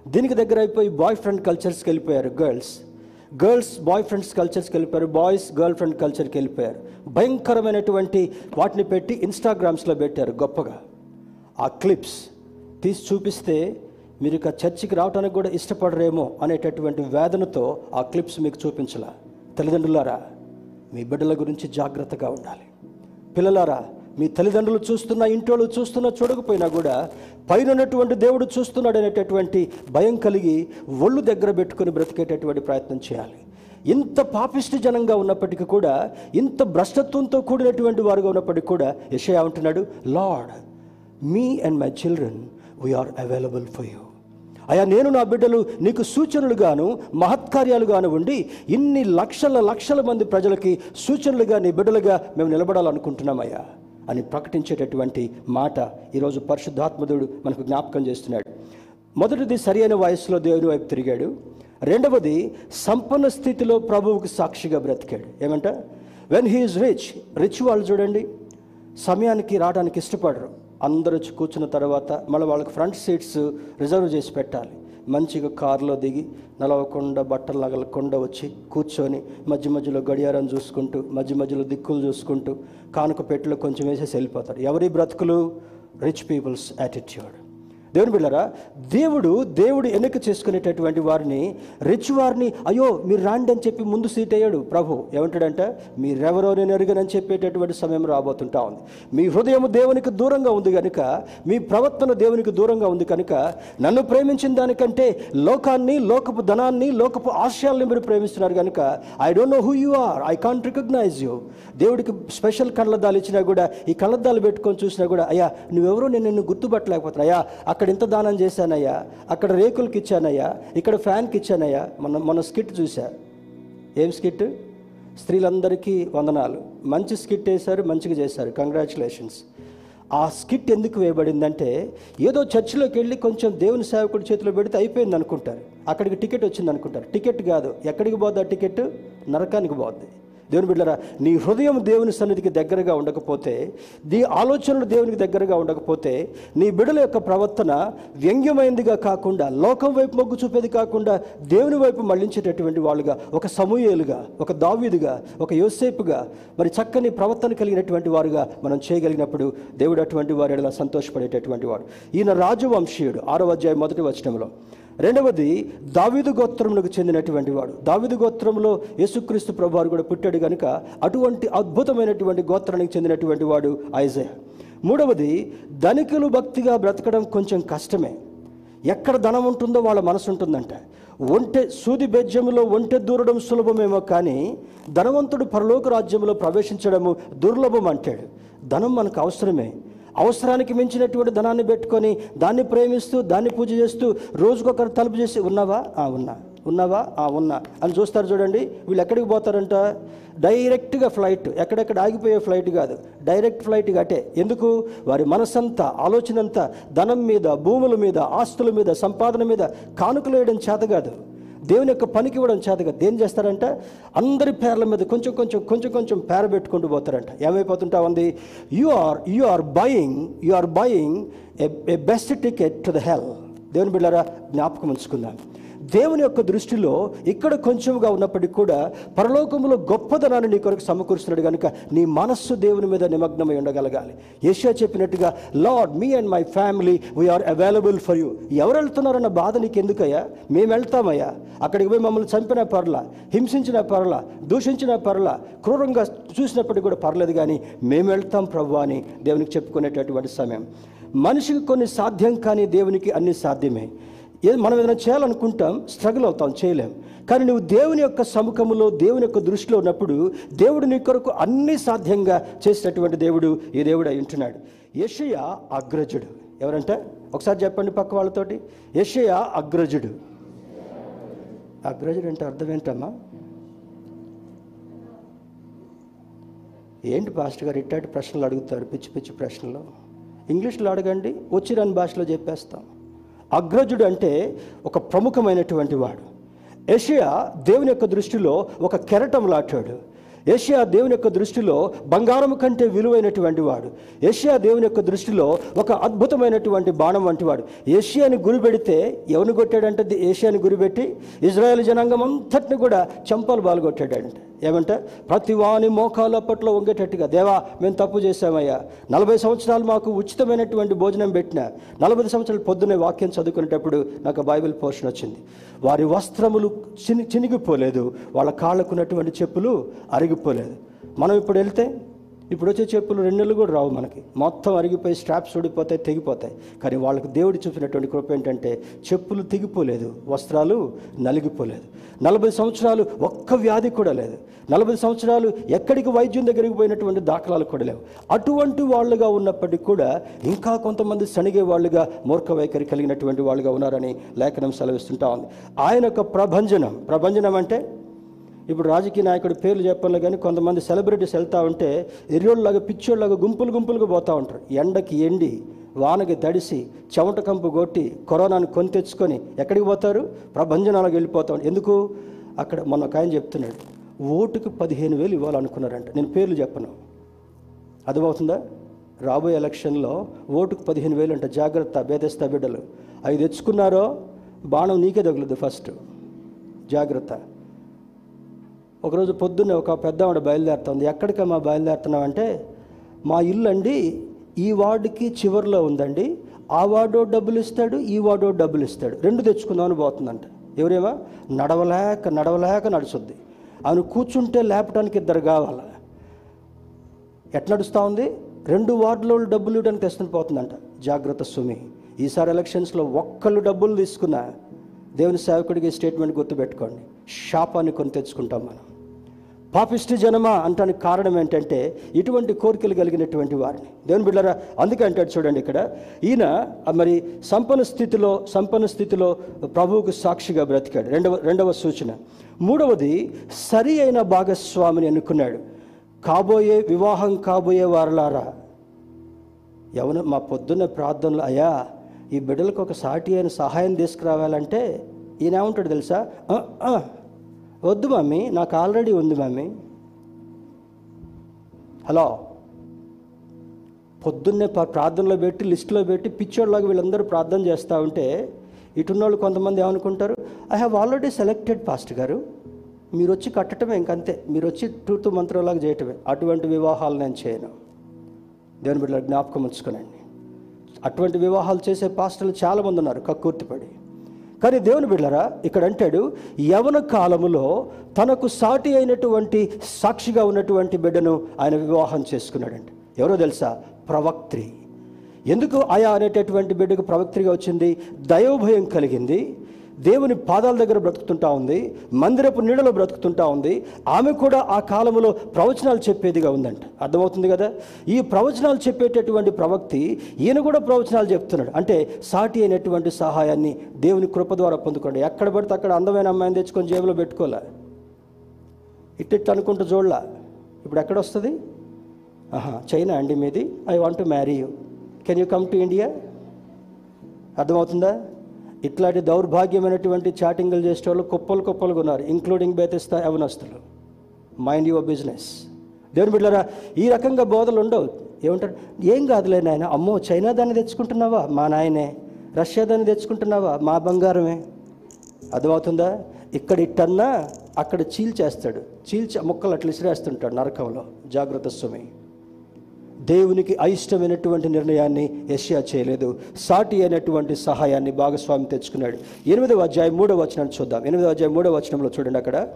దీనికి దగ్గర అయిపోయి బాయ్ ఫ్రెండ్ కల్చర్స్కి వెళ్ళిపోయారు గర్ల్స్ గర్ల్స్ బాయ్ ఫ్రెండ్స్ కల్చర్స్కి వెళ్ళిపోయారు. బాయ్స్ గర్ల్ ఫ్రెండ్ కల్చర్కి వెళ్ళిపోయారు. భయంకరమైనటువంటి వాటిని పెట్టి ఇన్స్టాగ్రామ్స్లో పెట్టారు గొప్పగా. ఆ క్లిప్స్ తీసి చూపిస్తే మీరు ఇక చర్చికి రావడానికి కూడా ఇష్టపడరేమో అనేటటువంటి వేదనతో ఆ క్లిప్స్ మీకు చూపించాల. తల్లిదండ్రులారా మీ బిడ్డల గురించి జాగ్రత్తగా ఉండాలి. పిల్లలారా మీ తల్లిదండ్రులు చూస్తున్నా ఇంటోళ్ళు చూస్తున్నా చూడకపోయినా కూడా పైన ఉన్నటువంటి దేవుడు చూస్తున్నాడు అనేటటువంటి భయం కలిగి ఒళ్ళు దగ్గర పెట్టుకుని బ్రతికేటటువంటి ప్రయత్నం చేయాలి. ఇంత పాపిష్టి జనంగా ఉన్నప్పటికీ కూడా ఇంత భ్రష్టత్వంతో కూడినటువంటి వారుగా ఉన్నప్పటికీ కూడా యషయా అంటున్నాడు lord me and my children we are available for you అయా నేను నా బిడ్డలు నీకు సూచనలుగాను మహత్కార్యాలుగాను ఉండి ఇన్ని లక్షల లక్షల మంది ప్రజలకి సూచనలుగా నీ బిడ్డలుగా మేము నిలబడాలనుకుంటున్నామయ్యా అని ప్రకటించేటటువంటి మాట ఈరోజు పరిశుద్ధాత్మదుడు మనకు జ్ఞాపకం చేస్తున్నాడు. మొదటిది సరైన వయసులో దేవుని వైపు తిరిగాడు. రెండవది సంపన్న స్థితిలో ప్రభువుకు సాక్షిగా బ్రతికాడు. ఏమంట? వెన్ హీఈస్ రిచ్ రిచ్ వాళ్ళు చూడండి సమయానికి రావడానికి ఇష్టపడరు. అందరూ వచ్చి కూర్చున్న తర్వాత మళ్ళీ వాళ్ళకి ఫ్రంట్ సీట్స్ రిజర్వ్ చేసి పెట్టాలి. మంచిగా కారులో దిగి నలవకుండా బట్టలు నగలకుండా వచ్చి కూర్చొని మధ్య మధ్యలో గడియారం చూసుకుంటూ మధ్య మధ్యలో దిక్కులు చూసుకుంటూ కానుక పెట్టెలో కొంచెం వేసేసి వెళ్ళిపోతారు. ఎవరి బ్రతుకులు? రిచ్ పీపుల్స్ యాటిట్యూడ్ దేవుని బిళ్ళరా దేవుడు దేవుడు ఎన్నిక చేసుకునేటటువంటి వారిని రిచ్ వారిని అయ్యో మీరు రాండి అని చెప్పి ముందు సీట్ అయ్యాడు ప్రభు. ఏమంటాడంటే? మీరెవరో నేను ఎరుగనని చెప్పేటటువంటి సమయం రాబోతుంటా ఉంది. మీ హృదయం దేవునికి దూరంగా ఉంది కనుక మీ ప్రవర్తన దేవునికి దూరంగా ఉంది కనుక నన్ను ప్రేమించిన దానికంటే లోకాన్ని లోకపు ధనాన్ని లోకపు ఆశయాల్ని మీరు ప్రేమిస్తున్నారు కనుక I don't know who you are I can't recognize you దేవుడికి స్పెషల్ కళ్ళద్దాలు ఇచ్చినా కూడా ఈ కళ్ళద్దాలు పెట్టుకొని చూసినా కూడా అయ్యా నువ్వెవరో నేను నిన్ను గుర్తుపట్టలేకపోతున్నా. అయ్యా అక్కడ ఇంత దానం చేశానయ్యా అక్కడ రేకులకి ఇచ్చానయ్యా ఇక్కడ ఫ్యాన్కి ఇచ్చానయ్యా. మన మన స్కిట్ చూసా ఏం స్కిట్? స్త్రీలందరికీ వందనాలు. మంచి స్కిట్ వేశారు మంచిగా చేశారు. కంగ్రాచులేషన్స్ ఆ స్కిట్ ఎందుకు వేయబడిందంటే ఏదో చర్చిలోకి వెళ్ళి కొంచెం దేవుని సేవకుడి చేతిలో పెడితే అయిపోయింది అనుకుంటారు అక్కడికి టికెట్ వచ్చింది అనుకుంటారు టికెట్ కాదు. ఎక్కడికి పోద్ది ఆ టికెట్? నరకానికి పోద్ది. దేవుని బిడ్డరా నీ హృదయం దేవుని సన్నిధికి దగ్గరగా ఉండకపోతే నీ ఆలోచనలు దేవునికి దగ్గరగా ఉండకపోతే నీ బిడ్డల యొక్క ప్రవర్తన వ్యంగ్యమైనదిగా కాకుండా లోకం వైపు మొగ్గు చూపేది కాకుండా దేవుని వైపు మళ్ళించేటటువంటి వాళ్ళుగా ఒక సమూహేలుగా ఒక దావీదుగా ఒక యోసేపుగా మరి చక్కని ప్రవర్తన కలిగినటువంటి వారుగా మనం చేయగలిగినప్పుడు దేవుడు అటువంటి వారు ఎలా సంతోషపడేటటువంటి వాడు. ఈయన రాజవంశీయుడు ఆరో అధ్యాయం మొదటి వచనంలో. రెండవది దావిదు గోత్రములకు చెందినటువంటి వాడు. దావిదు గోత్రంలో యేసుక్రీస్తు ప్రభువారు కూడా పుట్టాడు కనుక అటువంటి అద్భుతమైనటువంటి గోత్రానికి చెందినటువంటి వాడు ఐజయ మూడవది ధనికులు భక్తిగా బ్రతకడం కొంచెం కష్టమే. ఎక్కడ ధనం ఉంటుందో వాళ్ళ మనసు ఉంటుందంట. ఒంటె సూది బెజ్యములో ఒంటె దూరడం సులభమేమో కానీ ధనవంతుడు పరలోక రాజ్యంలో ప్రవేశించడము దుర్లభం అంటాడు. ధనం మనకు అవసరమే. అవసరానికి మించినటువంటి ధనాన్ని పెట్టుకొని దాన్ని ప్రేమిస్తూ దాన్ని పూజ చేస్తూ రోజుకొకరు తలుపు చేసి ఉన్నావా? ఆ, ఉన్నా. ఉన్నావా? ఆ, ఉన్నా. అని చూస్తారు చూడండి వీళ్ళు ఎక్కడికి పోతారంట? డైరెక్ట్గా ఫ్లైట్ ఎక్కడెక్కడ ఆగిపోయే ఫ్లైట్ కాదు. డైరెక్ట్ ఫ్లైట్ అటే. ఎందుకు? వారి మనసంతా ఆలోచనంతా ధనం మీద భూముల మీద ఆస్తుల మీద సంపాదన మీద కానుకలు వేయడం చేత కాదు. దేవుని యొక్క పనికి ఇవ్వడం చేతగా ఏం చేస్తారంట? అందరి పేర్ల మీద కొంచెం కొంచెం కొంచెం కొంచెం పేర పెట్టుకుంటూ పోతారంట. ఏమైపోతుంటా ఉంది? You are you are buying you are buying a best ticket to the hell దేవుని బిళ్ళారా జ్ఞాపకం ఉంచుకుందాం. దేవుని యొక్క దృష్టిలో ఇక్కడ కొంచెంగా ఉన్నప్పటికీ కూడా పరలోకంలో గొప్పదనాన్ని నీ కొరకు సమకూరుస్తున్నాడు కనుక నీ మనస్సు దేవుని మీద నిమగ్నమై ఉండగలగాలి. ఏషియా చెప్పినట్టుగా lord me and my family we are available for you ఎవరు వెళ్తున్నారన్న బాధ నీకు ఎందుకయ్యా మేము వెళ్తామయ్యా. అక్కడికి పోయి మమ్మల్ని చంపిన పర్ల హింసించిన పర్ల దూషించిన పర్ల క్రూరంగా చూసినప్పటికీ కూడా పర్లేదు కానీ మేము వెళ్తాం ప్రభు అని దేవునికి చెప్పుకునేటటువంటి సమయం. మనిషికి కొన్ని సాధ్యం కానీ దేవునికి అన్ని సాధ్యమే. మనం ఏదైనా చేయాలనుకుంటాం స్ట్రగుల్ అవుతాం చేయలేం. కానీ నువ్వు దేవుని యొక్క సముఖములో దేవుని యొక్క దృష్టిలో ఉన్నప్పుడు దేవుడు నీ కొరకు అన్ని సాధ్యంగా చేసినటువంటి దేవుడు ఈ దేవుడు అయి ఉంటున్నాడు. యషయ అగ్రజుడు. ఎవరంటే? ఒకసారి చెప్పండి పక్క వాళ్ళతోటి. యషయ అగ్రజుడు. అగ్రజుడు అంటే అర్థం ఏంటమ్మా? ఏంటి పాస్టర్ గారు ఇట్టాటి ప్రశ్నలు అడుగుతారు? పిచ్చి పిచ్చి ప్రశ్నలు. ఇంగ్లీష్లో అడగండి వచ్చిరాని భాషలో చెప్పేస్తాం. అగ్రజుడు అంటే ఒక ప్రముఖమైనటువంటి వాడు. ఏషియా దేవుని యొక్క దృష్టిలో ఒక కెరటం లాంటాడు ఏషియా దేవుని యొక్క దృష్టిలో బంగారం కంటే విలువైనటువంటి వాడు. ఏషియా దేవుని యొక్క దృష్టిలో ఒక అద్భుతమైనటువంటి బాణం వంటి వాడు. ఏషియాని గురిపెడితే ఎవరిని కొట్టాడంటే ఏషియాని గురిపెట్టి ఇజ్రాయెల్ జనాంగం అంతటిని కూడా చంపలు బాలుగొట్టాడంట. ఏమంటే ప్రతి వాని మోకాలు అప్పట్లో వంగేటట్టుగా దేవా మేము తప్పు చేశామయ్యా. నలభై సంవత్సరాలు మాకు ఉచితమైనటువంటి భోజనం పెట్టిన నలభై సంవత్సరాలు పొద్దున్నే వాక్యం చదువుకునేటప్పుడు నాకు బైబిల్ పోర్షన్ వచ్చింది. వారి వస్త్రములు చిని చినిగిపోలేదు. వాళ్ళ కాళ్ళకున్నటువంటి చెప్పులు అరిగి అరిగిపోలేదు. మనం ఇప్పుడు వెళ్తే ఇప్పుడు వచ్చే చెప్పులు రెండు నెలలు కూడా రావు మనకి. మొత్తం అరిగిపోయి స్ట్రాప్స్ ఊడిపోతాయి తెగిపోతాయి. కానీ వాళ్ళకి దేవుడు చూపినటువంటి కృప ఏంటంటే చెప్పులు తెగిపోలేదు వస్త్రాలు నలిగిపోలేదు. నలభై సంవత్సరాలు ఒక్క వ్యాధి కూడా లేదు. నలభై సంవత్సరాలు ఎక్కడికి వైద్యం దగ్గరికి పోయినటువంటి దాఖలాలు కూడా లేవు. అటువంటి వాళ్ళుగా ఉన్నప్పటికీ కూడా ఇంకా కొంతమంది సణిగే వాళ్ళుగా మూర్ఖ వైఖరి కలిగినటువంటి వాళ్ళుగా ఉన్నారని లేఖనం సెలవిస్తుంటా ఉంది. ఆయన యొక్క ప్రభంజనం ప్రభంజనం అంటే ఇప్పుడు రాజకీయ నాయకుడి పేర్లు చెప్పాలి కానీ కొంతమంది సెలబ్రిటీస్ వెళ్తూ ఉంటే ఎర్రోళ్ళలాగా పిచ్చోళ్ళలాగా గుంపులు గుంపులుగా పోతూ ఉంటారు. ఎండకి ఎండి వానకి తడిసి చెమట కంపు కొట్టి కరోనాను కొని తెచ్చుకొని ఎక్కడికి పోతారు? ప్రభంజనాలకు వెళ్ళిపోతా ఉంటారు. ఎందుకు? అక్కడ మొన్న ఒక ఆయన చెప్తున్నాడు. ఓటుకు పదిహేను వేలు ఇవ్వాలనుకున్నారంట. నేను పేర్లు చెప్పను. అర్థమవుతుందా? రాబోయే ఎలక్షన్లో ఓటుకు పదిహేను వేలు అంట జాగ్రత్త బేదస్తా బిడ్డలు. అవి తెచ్చుకున్నారో బాణం నీకే తగులుద్ది ఫస్ట్. జాగ్రత్త. ఒకరోజు పొద్దున్నే ఒక పెద్ద ఆవిడ బయలుదేరుతుంది. ఎక్కడికమ్మా బయలుదేరుతున్నావు అంటే మా ఇల్లు అండి ఈ వార్డుకి చివరిలో ఉందండి. ఆ వార్డో డబ్బులు ఇస్తాడు ఈ వార్డో డబ్బులు ఇస్తాడు. రెండు తెచ్చుకుందామని పోతుందంట. ఎవరేమో? నడవలేక నడవలేక నడుచుద్ది ఆమె కూర్చుంటే లేపడానికి ఇద్దరు కావాలి? ఎట్లా నడుస్తూ ఉంది? రెండు వార్డులో డబ్బులు ఇవ్వడానికి తెస్తుంది పోతుందంట. జాగ్రత్త సుమి. ఈసారి ఎలక్షన్స్లో ఒక్కళ్ళు డబ్బులు తీసుకున్నా దేవుని సేవకుడికి స్టేట్మెంట్ గుర్తుపెట్టుకోండి. శాపాన్ని కొని తెచ్చుకుంటాం మనం. పాపిష్టి జనమా అంటానికి కారణం ఏంటంటే ఇటువంటి కోరికలు కలిగినటువంటి వారిని. దేవుని బిడ్డరా అందుకే అంటాడు చూడండి ఇక్కడ ఈయన మరి సంపన్న స్థితిలో సంపన్న స్థితిలో ప్రభువుకు సాక్షిగా బ్రతికాడు. రెండవ రెండవ సూచన. మూడవది సరి అయిన భాగస్వామిని ఎన్నుకున్నాడు. కాబోయే వివాహం కాబోయే వారలారా. ఎవరు మా పొద్దున్న ప్రార్థనలు అయ్యా ఈ బిడ్డలకు ఒక సాటి అయిన సహాయం తీసుకురావాలంటే ఈయన ఏమంటాడు తెలుసా వద్దు మమ్మీ నాకు ఆల్రెడీ ఉంది మమ్మీ. హలో. పొద్దున్నే ప్రార్థనలో పెట్టి లిస్టులో పెట్టి పిచ్చోళ్ళకి వీళ్ళందరూ ప్రార్థన చేస్తూ ఉంటే ఇటున్న వాళ్ళు కొంతమంది ఏమనుకుంటారు? I have already selected pastor గారు. మీరు వచ్చి కట్టడమే ఇంకంతే. మీరు వచ్చి టూతు మంత్రంలాగా చేయటమే. అటువంటి వివాహాలు నేను చేయను. దేవుని బిడ్డల జ్ఞాపకం ఉంచుకోనండి. అటువంటి వివాహాలు చేసే పాస్టర్లు చాలామంది ఉన్నారు కక్కుర్తిపడి. కానీ దేవుని బిడ్డరా ఇక్కడ అంటాడు యవన కాలములో తనకు సాటి అయినటువంటి సాక్షిగా ఉన్నటువంటి బిడ్డను ఆయన వివాహం చేసుకున్నాడండి ఎవరో తెలుసా? ప్రవక్త్రి. ఎందుకు ఆయా అనేటటువంటి బిడ్డకు ప్రవక్త్రిగా వచ్చింది? దైవభయం కలిగింది. దేవుని పాదాల దగ్గర బ్రతుకుతుంటా ఉంది మందిరపు నీడలో బ్రతుకుతుంటా ఉంది ఆమె కూడా ఆ కాలంలో ప్రవచనాలు చెప్పేదిగా ఉందంట. అర్థమవుతుంది కదా? ఈ ప్రవచనాలు చెప్పేటటువంటి ప్రవక్తి ఈయన కూడా ప్రవచనాలు చెప్తున్నాడు. అంటే సాటి అయినటువంటి సహాయాన్ని దేవుని కృప ద్వారా పొందుకోండి ఎక్కడ పడితే అక్కడ అందమైన అమ్మాయిని తెచ్చుకొని జేబులో పెట్టుకోలే ఇట్టిట్టు అనుకుంటూ చూడలా? ఇప్పుడు ఎక్కడ వస్తుంది? ఆహా చైనా అండి మీది. I want to marry you. Can you come to India? అర్థమవుతుందా? ఇట్లాంటి దౌర్భాగ్యమైనటువంటి చాటింగ్లు చేసే వాళ్ళు కుప్పలు కుప్పలుగా ఉన్నారు ఇంక్లూడింగ్ బేతిస్తా యవనస్తులు. మైండ్ యువర్ బిజినెస్ దేవుని బిడ్డలారా ఈ రకంగా బోధలు ఉండవు. ఏమంటారు? ఏం కాదులే నాయన. అమ్మో చైనా దాన్ని తెచ్చుకుంటున్నావా? మా నాయనే. రష్యా దాన్ని తెచ్చుకుంటున్నావా? మా బంగారమే. అర్థమవుతుందా? ఇక్కడ ఇట్టన్నా అక్కడ చీల్చేస్తాడు. చీల్చి ముక్కలు అట్లా ఇసిరేస్తుంటాడు నరకంలో. జాగ్రత్త స్వామి దేవునికి అయిష్టమైనటువంటి నిర్ణయాన్ని యష్యా చేయలేదు. సాటి అయినటువంటి సహాయాన్ని భాగస్వామి తెచ్చుకున్నాడు. ఎనిమిదవ అధ్యాయం మూడవ వచనాన్ని చూద్దాం. ఎనిమిదవ అధ్యాయం మూడవ వచనంలో చూడండి అక్కడ.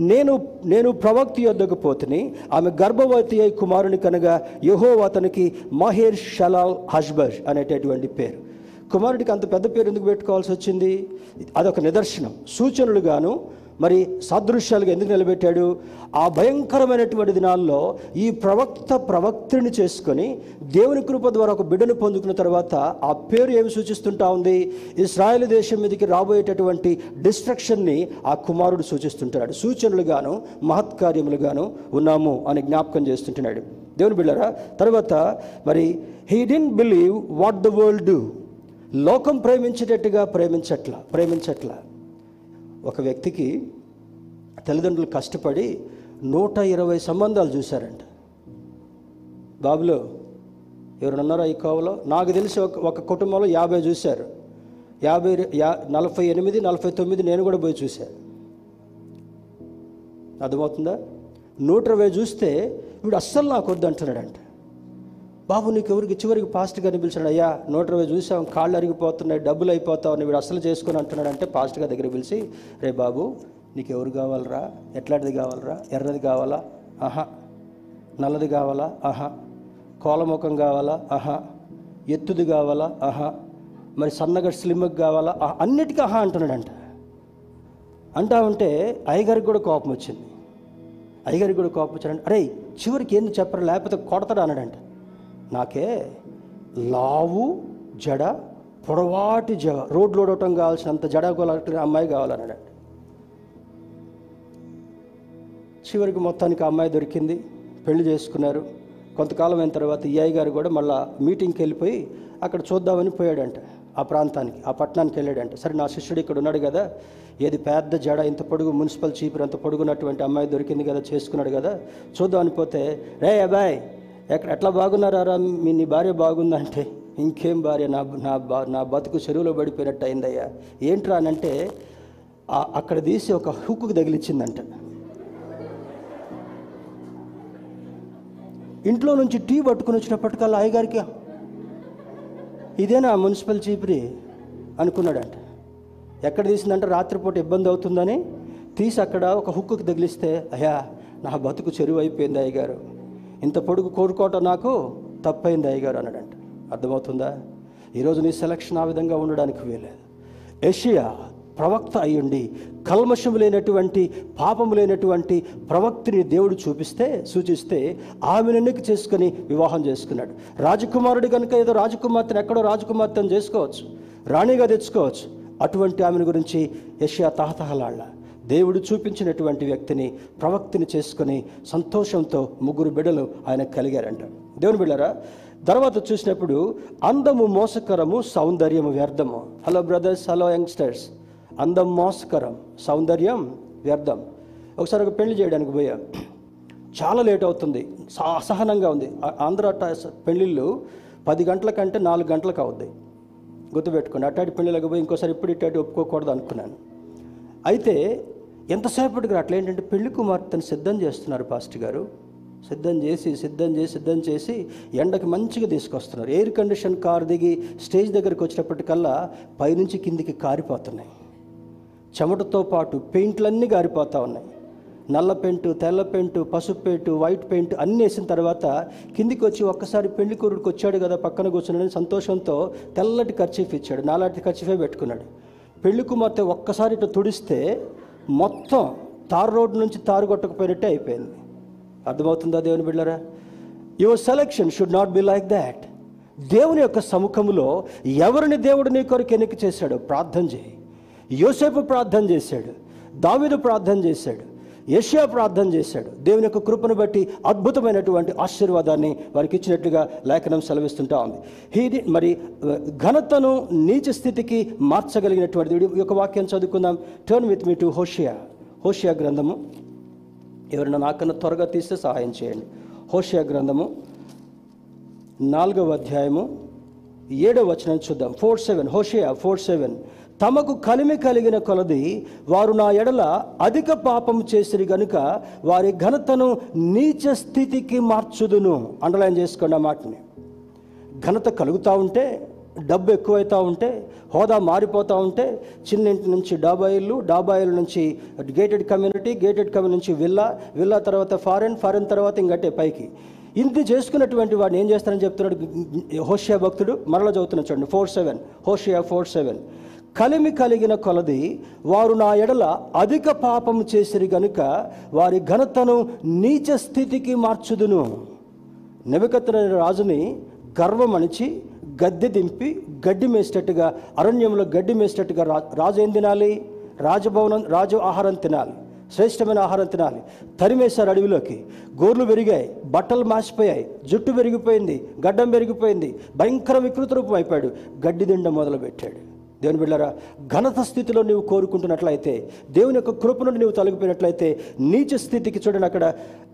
నేను నేను ప్రవక్తి యొద్దకు పోతుని ఆమె గర్భవతి అయి కుమారుని కనగా యహో అతనికి మహేర్ షలాల్ హజ్బర్ అనేటటువంటి పేరు. కుమారుడికి అంత పెద్ద పేరు ఎందుకు పెట్టుకోవాల్సి వచ్చింది? అదొక నిదర్శనం. సూచనలుగాను మరి సాదృశ్యాలుగా ఎందుకు నిలబెట్టాడు? ఆ భయంకరమైనటువంటి దినాల్లో ఈ ప్రవక్త ప్రవక్తిని చేసుకొని దేవుని కృప ద్వారా ఒక బిడ్డను పొందుకున్న తర్వాత ఆ పేరు ఏమి సూచిస్తుంటా ఉంది? ఇస్రాయేల్ దేశం మీదకి రాబోయేటటువంటి డిస్ట్రక్షన్ని ఆ కుమారుడు సూచిస్తుంటున్నాడు సూచనలుగాను మహత్కార్యములుగాను ఉన్నాము అని జ్ఞాపకం చేస్తుంటున్నాడు. దేవుని బిళ్ళరా తర్వాత మరి he didn't believe what the world do లోకం ప్రేమించేటట్టుగా ప్రేమించట్ల ప్రేమించట్లా. ఒక వ్యక్తికి తల్లిదండ్రులు కష్టపడి నూట ఇరవై సంబంధాలు చూశారంట. బాబులో ఎవరున్నారో ఈ కోవలో? నాకు తెలిసి ఒక ఒక కుటుంబంలో యాభై చూశారు. యాభై యా నలభై ఎనిమిది నలభై తొమ్మిది నేను కూడా పోయి చూశాను అర్థమవుతుందా? నూట ఇరవై చూస్తే వీడు అస్సలు నాకు వద్దు అంటున్నాడంట బాబు నీకు ఎవరికి చివరికి పాస్ట్గా పిలిచాడు అయ్యా నూట ఇరవై చూసాం కాళ్ళు అరిగిపోతున్నాయి డబ్బులు అయిపోతావు అని వీడు అసలు చేసుకొని అంటున్నాడు అంటే పాస్ట్గా దగ్గర పిలిచి రే బాబు నీకు ఎవరు కావాలరా? ఎట్లాంటిది కావాలరా? ఎర్రది కావాలా? ఆహా నల్లది కావాలా? ఆహా కోలముఖం కావాలా? ఆహా ఎత్తుది కావాలా? ఆహా మరి సన్నగా స్లిమ్కి కావాలా? అన్నిటికీ ఆహా అంటున్నాడంట. అంటా ఉంటే అయ్యగారికి కూడా కోపం వచ్చింది. అయ్యగారికి కూడా కోపం వచ్చాడంటే అరే చివరికి ఏంది చెప్పరు? లేకపోతే కొడతాడు? అన్నాడంట. నాకే లావు జడ పొడవాటి జ రోడ్లు ఉండటం కావాల్సినంత జడ కొలాటి అమ్మాయి కావాలన్నాడంట చివరికి మొత్తానికి ఆ అమ్మాయి దొరికింది. పెళ్ళి చేసుకున్నారు. కొంతకాలం అయిన తర్వాత ఈ గారు కూడా మళ్ళీ మీటింగ్కి వెళ్ళిపోయి అక్కడ చూద్దామని పోయాడంట. ఆ ప్రాంతానికి ఆ పట్టణానికి వెళ్ళాడంట. సరే నా శిష్యుడు ఇక్కడ ఉన్నాడు కదా. ఏది పెద్ద జడ ఇంత పొడుగు మున్సిపల్ చీపురు అంత పొడుగున్నటువంటి అమ్మాయి దొరికింది కదా చేసుకున్నాడు కదా. చూద్దామని పోతే రే అబ్బాయి ఎక్కడ ఎట్లా బాగున్నారా మీ నీ భార్య బాగుందంటే ఇంకేం భార్య? నా నా బా నా బతుకు చెరువులో పడిపోయినట్టు అయిందయ్యా. ఏంట్రా అనంటే అక్కడ తీసి ఒక హుక్కు తగిలిచ్చిందంట. ఇంట్లో నుంచి టీ పట్టుకుని వచ్చినప్పటికల్లా అయ్యగారికి ఇదేనా మున్సిపల్ చీపురి? అనుకున్నాడంట. ఎక్కడ తీసిందంటే రాత్రిపూట ఇబ్బంది అవుతుందని తీసి అక్కడ ఒక హుక్కుకి తగిలిస్తే అయ్యా నా బతుకు చెరువు అయిపోయింది అయ్యగారు. ఇంత పొడుగు కోరుకోవటం నాకు తప్పైంది అయ్యగారు అన్నాడంట. అర్థమవుతుందా? ఈరోజు నీ సెలక్షన్ ఆ విధంగా ఉండడానికి వీలేదు ఏషియా ప్రవక్త అయ్యుండి కల్మషం లేనటువంటి పాపము లేనటువంటి ప్రవక్తిని దేవుడు చూపిస్తే సూచిస్తే ఆమెను ఎన్నిక చేసుకుని వివాహం చేసుకున్నాడు. రాజకుమారుడు కనుక ఏదో రాజకుమార్తెను ఎక్కడో రాజకుమార్తెను చేసుకోవచ్చు రాణిగా తెచ్చుకోవచ్చు అటువంటి ఆమెను గురించి యషియా తహతహలాళ్ళ దేవుడు చూపించినటువంటి వ్యక్తిని ప్రవక్తిని చేసుకుని సంతోషంతో ముగ్గురు బిడ్డలు ఆయన కలిగారంట. దేవుని బిడ్డరా తర్వాత చూసినప్పుడు అందము మోసకరము సౌందర్యము వ్యర్థము. హలో బ్రదర్స్ హలో యంగ్స్టర్స్ అందం మోసకరం సౌందర్యం వ్యర్థం. ఒకసారి ఒక పెళ్ళి చేయడానికి పోయా. చాలా లేట్ అవుతుంది. అసహనంగా ఉంది. ఆ- ఆంధ్ర పెళ్ళిళ్ళు పది గంటల కంటే నాలుగు గంటలకు అవుద్ది. గుర్తుపెట్టుకోండి అట్టాటి పెళ్ళిళ్ళకి పోయి ఇంకోసారి ఇప్పుడు ఇట్టాటి ఒప్పుకోకూడదు అనుకున్నాను. అయితే ఎంతసేపటికి అట్లా ఏంటంటే పెళ్ళి కుమార్తెను సిద్ధం చేస్తున్నారు పాస్టర్ గారు. సిద్ధం చేసి సిద్ధం చేసి సిద్ధం చేసి ఎండకి మంచిగా తీసుకొస్తున్నారు. ఎయిర్ కండిషన్ కార్ దిగి స్టేజ్ దగ్గరికి వచ్చినప్పటికల్లా పైనుంచి కిందికి కారిపోతున్నాయి. చెమటతో పాటు పెయింట్లన్నీ గారిపోతూ ఉన్నాయి. నల్ల పెయింట్ తెల్ల పెయింట్ పసుపు పెయింట్ వైట్ పెయింట్ అన్నీ వేసిన తర్వాత కిందికి వచ్చి ఒక్కసారి పెళ్ళి కూరుడికి వచ్చాడు కదా పక్కన కూర్చున్నాడని సంతోషంతో తెల్లటి ఖర్చీఫ్ ఇచ్చాడు. నాలాంటి ఖర్చీఫే పెట్టుకున్నాడు. పెళ్ళి కుమార్తె ఒక్కసారి ఇటు తుడిస్తే మొత్తం తారు రోడ్డు నుంచి తారు కొట్టకపోయినట్టే అయిపోయింది. అర్థమవుతుందా దేవుని బిళ్ళరా? Your selection should not be like that దేవుని యొక్క సముఖంలో ఎవరిని దేవుడు నీ కొరకు ఎన్నిక చేశాడు ప్రార్థన చేయి. యోసేపు ప్రార్థన చేశాడు. దావిదు ప్రార్థన చేశాడు. యష్యా ప్రార్థన చేశాడు. దేవుని యొక్క కృపను బట్టి అద్భుతమైనటువంటి ఆశీర్వాదాన్ని వారికి ఇచ్చినట్లుగా లేఖనం సెలవిస్తుంటా ఉంది. ఇది మరి ఘనతను నీచ స్థితికి మార్చగలిగినటువంటి దేవుడు. ఈ యొక్క వాక్యం చదువుకుందాం. Turn with me to Hosea Hosea గ్రంథము. ఎవరైనా నాకన్నా త్వరగా తీస్తే సహాయం చేయండి. హోషియా గ్రంథము. నాలుగవ అధ్యాయము. ఏడవ వచనం చూద్దాం. Four seven Hosea four seven తమకు కలిమి కలిగిన కొలది వారు నా ఎడల అధిక పాపం చేసిరి గనుక వారి ఘనతను నీచ స్థితికి మార్చుదును. అండర్లైన్ చేసుకోండి ఆ మాటని. ఘనత కలుగుతూ ఉంటే డబ్బు ఎక్కువైతూ ఉంటే హోదా మారిపోతూ ఉంటే చిన్నింటి నుంచి డాబాయిలు డాబాయిల నుంచి గేటెడ్ కమ్యూనిటీ గేటెడ్ కమ్యూనిటీ నుంచి విల్లా విల్లా తర్వాత ఫారెన్ ఫారెన్ తర్వాత ఇంకటే పైకి. ఇంత చేసుకున్నటువంటి వాడిని ఏం చేస్తారని చెప్తున్నాడు హోషియా భక్తుడు? మరలా చదువుతున్నా చూడండి four seven Hosea four seven కలిమి కలిగిన కొలది వారు నా ఎడల అధిక పాపము చేసిరి గనుక వారి ఘనతను నీచ స్థితికి మార్చుదును. నెబకత్తన రాజుని గర్వం అణిచి గద్దె దింపి గడ్డి మేసేటట్టుగా అరణ్యంలో గడ్డి మేసేటట్టుగా రా రాజు ఏం తినాలి? రాజభవనం రాజు ఆహారం తినాలి శ్రేష్టమైన ఆహారం తినాలి. తరిమేశారు అడవిలోకి. గోర్లు పెరిగాయి బట్టలు మాసిపోయాయి జుట్టు పెరిగిపోయింది గడ్డం పెరిగిపోయింది భయంకర వికృత రూపం అయిపోయాడు. గడ్డి తిండం మొదలుపెట్టాడు. దేవుని బిళ్ళరా ఘనత స్థితిలో నీవు కోరుకుంటున్నట్లయితే దేవుని యొక్క కృప నుండి నీవు తొలగిపోయినట్లయితే నీచ స్థితికి చూడండి అక్కడ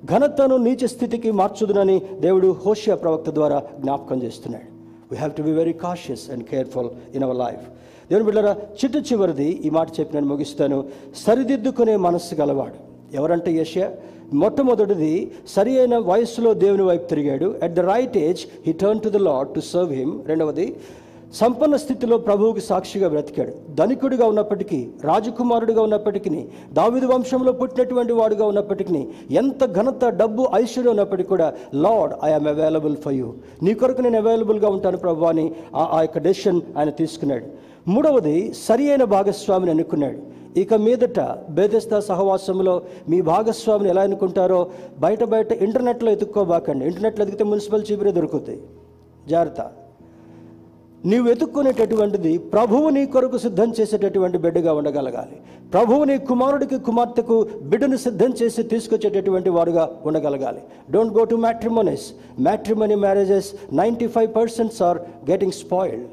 ఘనతను నీచ స్థితికి మార్చుదునని దేవుడు హోషియా ప్రవక్త ద్వారా జ్ఞాపకం చేస్తున్నాడు. We have to be very cautious and careful in our life దేవుని బిళ్ళరా చిట్టు చివరిది ఈ మాట చెప్పి నేను ముగిస్తాను. సరిదిద్దుకునే మనస్సు గలవాడు. ఎవరంటే యషియా? మొట్టమొదటిది సరి అయిన వయస్సులో దేవుని వైపు తిరిగాడు. At the right age he turn to the lord to serve him రెండవది సంపన్న స్థితిలో ప్రభువుకి సాక్షిగా బ్రతికాడు. ధనికుడిగా ఉన్నప్పటికీ రాజకుమారుడిగా ఉన్నప్పటికీ దావిది వంశంలో పుట్టినటువంటి వాడుగా ఉన్నప్పటికీ ఎంత ఘనత డబ్బు ఐశ్వర్యం ఉన్నప్పటికీ కూడా lord I'm available for you నీ కొరకు నేను అవైలబుల్గా ఉంటాను ప్రభు అని ఆ ఆ యొక్క డెసిషన్ ఆయన తీసుకున్నాడు. మూడవది సరి అయిన భాగస్వామిని అనుకున్నాడు ఇక మీదట బేదస్థ సహవాసంలో మీ భాగస్వామిని ఎలా అనుకుంటారో బయట బయట ఇంటర్నెట్లో ఎదుక్కోబాకండి ఇంటర్నెట్లో ఎదిగితే మున్సిపల్ చీపురే దొరుకుతాయి. జాగ్రత్త. నీవు వెతుక్కునేటటువంటిది ప్రభువు నీ కొరకు సిద్ధం చేసేటటువంటి బిడ్డగా ఉండగలగాలి. ప్రభువు నీ కుమారుడికి కుమార్తెకు బిడ్డను సిద్ధం చేసి తీసుకొచ్చేటటువంటి వాడుగా ఉండగలగాలి. Don't go to matrimonies matrimony marriages ninety five percents are getting spoiled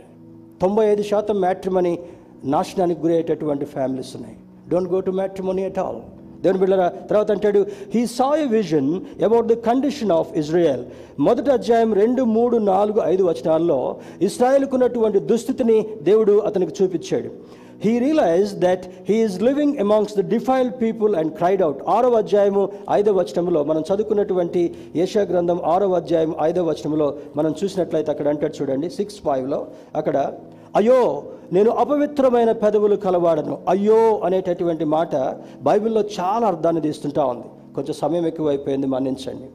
తొంభై ఐదు శాతం మ్యాట్రిమనీ నాశనానికి గురయ్యేటటువంటి ఫ్యామిలీస్ ఉన్నాయి. Don't go to matrimony at all దేవుని బిళ్ళరా తర్వాత అంటాడు he saw a vision about the condition of Israel మొదటి అధ్యాయం రెండు మూడు నాలుగు ఐదు వచనాల్లో ఇస్రాయల్కున్నటువంటి దుస్థితిని దేవుడు అతనికి చూపించాడు. He realize that he is living amongst the defiled people and cried out ఆరవ అధ్యాయము ఐదవ వచనంలో మనం చదువుకున్నటువంటి ఏషియా గ్రంథం ఆరవ అధ్యాయం ఐదవ వచనంలో మనం చూసినట్లయితే అక్కడ అంటాడు చూడండి సిక్స్ ఫైవ్లో అక్కడ అయ్యో నేను అపవిత్రమైన పెదవులు కలవాడను. అయ్యో అనేటటువంటి మాట బైబిల్లో చాలా అర్థాన్ని తీస్తుంటా ఉంది. కొంచెం సమయం ఎక్కువైపోయింది మన్నించండి.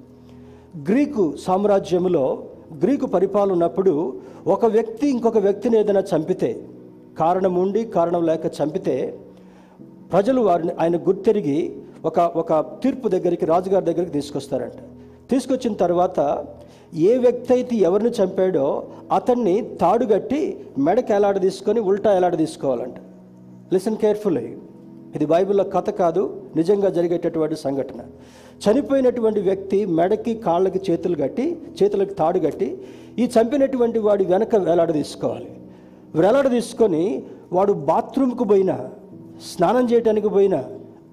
గ్రీకు సామ్రాజ్యంలో గ్రీకు పరిపాలన ఉన్నప్పుడు ఒక వ్యక్తి ఇంకొక వ్యక్తిని ఏదైనా చంపితే కారణం ఉండి కారణం లేక చంపితే ప్రజలు వారిని ఆయన గుర్తిరిగి ఒక ఒక తీర్పు దగ్గరికి రాజుగారి దగ్గరికి తీసుకొస్తారంట. తీసుకొచ్చిన తర్వాత ఏ వ్యక్తి అయితే ఎవరిని చంపాడో అతన్ని తాడుగట్టి మెడకి ఎలాడ తీసుకొని ఉల్టా ఎలాడ తీసుకోవాలంట. లిసన్ కేర్ఫుల్లీ ఇది బైబిల్లో కథ కాదు నిజంగా జరిగేటటువంటి సంఘటన. చనిపోయినటువంటి వ్యక్తి మెడకి కాళ్ళకి చేతులు కట్టి చేతులకు తాడు కట్టి ఈ చంపినటువంటి వాడి వెనక వేలాడ తీసుకోవాలి. వేలాడ తీసుకొని వాడు బాత్రూమ్కు పోయినా స్నానం చేయడానికి పోయినా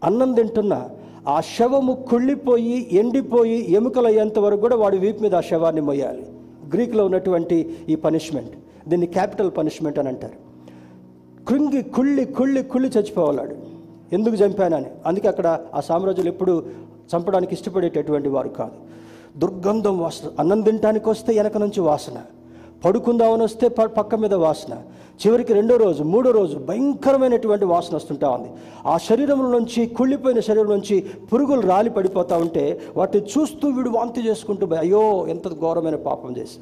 అన్నం తింటున్నా ఆ శవము కుళ్ళిపోయి ఎండిపోయి ఎముకలయ్యేంత వరకు కూడా వాడి వీపు మీద ఆ శవాన్ని మొయ్యాలి గ్రీక్లో ఉన్నటువంటి ఈ పనిష్మెంట్ దీన్ని క్యాపిటల్ పనిష్మెంట్ అని అంటారు. కృంగి కుళ్ళి కుళ్ళి కుళ్ళి చచ్చిపోవాలాడు. ఎందుకు చంపానని? అందుకే అక్కడ ఆ సామ్రాజ్యులు ఎప్పుడు చంపడానికి ఇష్టపడేటటువంటి వారు కాదు. దుర్గంధం వాసన అన్నం తినడానికి వస్తే వెనక నుంచి వాసన పడుకుందామని వస్తే ప- పక్క మీద వాసన చివరికి రెండో రోజు మూడో రోజు భయంకరమైనటువంటి వాసన వస్తుంటా ఉంది. ఆ శరీరం నుంచి కుళ్ళిపోయిన శరీరం నుంచి పురుగులు రాలి పడిపోతూ ఉంటే వాటిని చూస్తూ వీడు వాంతి చేసుకుంటూ అయ్యో ఎంత ఘోరమైన పాపం చేశా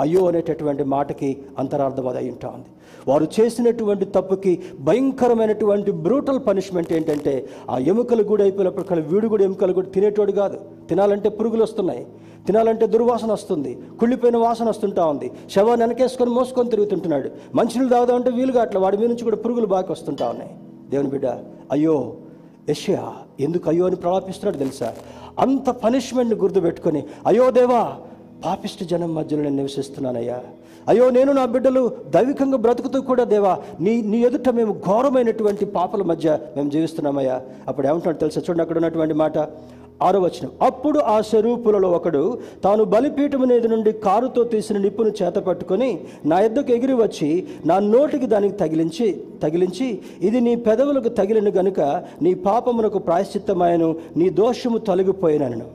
అయ్యో అనేటటువంటి మాటకి అంతరార్థం అది అయి ఉంటా ఉంది వారు చేసినటువంటి తప్పుకి భయంకరమైనటువంటి బ్రూటల్ పనిష్మెంట్ ఏంటంటే ఆ ఎముకలు కూడా అయిపోయినప్పుడు వీడు కూడా ఎముకలు కూడా తినేటోడు కాదు. తినాలంటే పురుగులు వస్తున్నాయి. తినాలంటే దుర్వాసన వస్తుంది. కుళ్ళిపోయిన వాసన వస్తుంటా ఉంది. శవాన్ని వెనకేసుకొని మోసుకొని తిరుగుతుంటున్నాడు. మంచినీళ్ళు తాగుదామంటే వీలుగా అట్లా వాడి మీద నుంచి కూడా పురుగులు బాగా వస్తుంటా ఉన్నాయి. దేవుని బిడ్డ అయ్యో యష్యా ఎందుకు అయ్యో అని ప్రలాపిస్తున్నాడు తెలుసా? అంత పనిష్మెంట్ని గుర్తుపెట్టుకొని అయ్యో దేవా పాపిష్టి జనం మధ్యలో నేను నివసిస్తున్నానయ్యా. అయ్యో నేను నా బిడ్డలు దైవికంగా బ్రతుకుతూ కూడా దేవా నీ నీ ఎదుట మేము ఘోరమైనటువంటి పాపల మధ్య మేము జీవిస్తున్నామయ్యా. అప్పుడు ఏమంటున్నాడు తెలుసా? చూడండి అక్కడ ఉన్నటువంటి మాట. ఆరో వచనం. అప్పుడు ఆ స్వరూపులలో ఒకడు తాను బలిపీఠం అనేది నుండి కారుతో తీసిన నిప్పును చేత పట్టుకొని నా ఎద్దకు ఎగిరి వచ్చి నా నోటికి దానికి తగిలించి తగిలించి ఇది నీ పెదవులకు తగిలిన గనుక నీ పాపమునకు ప్రాయశ్చిత్తమాయను నీ దోషము తొలగిపోయినను.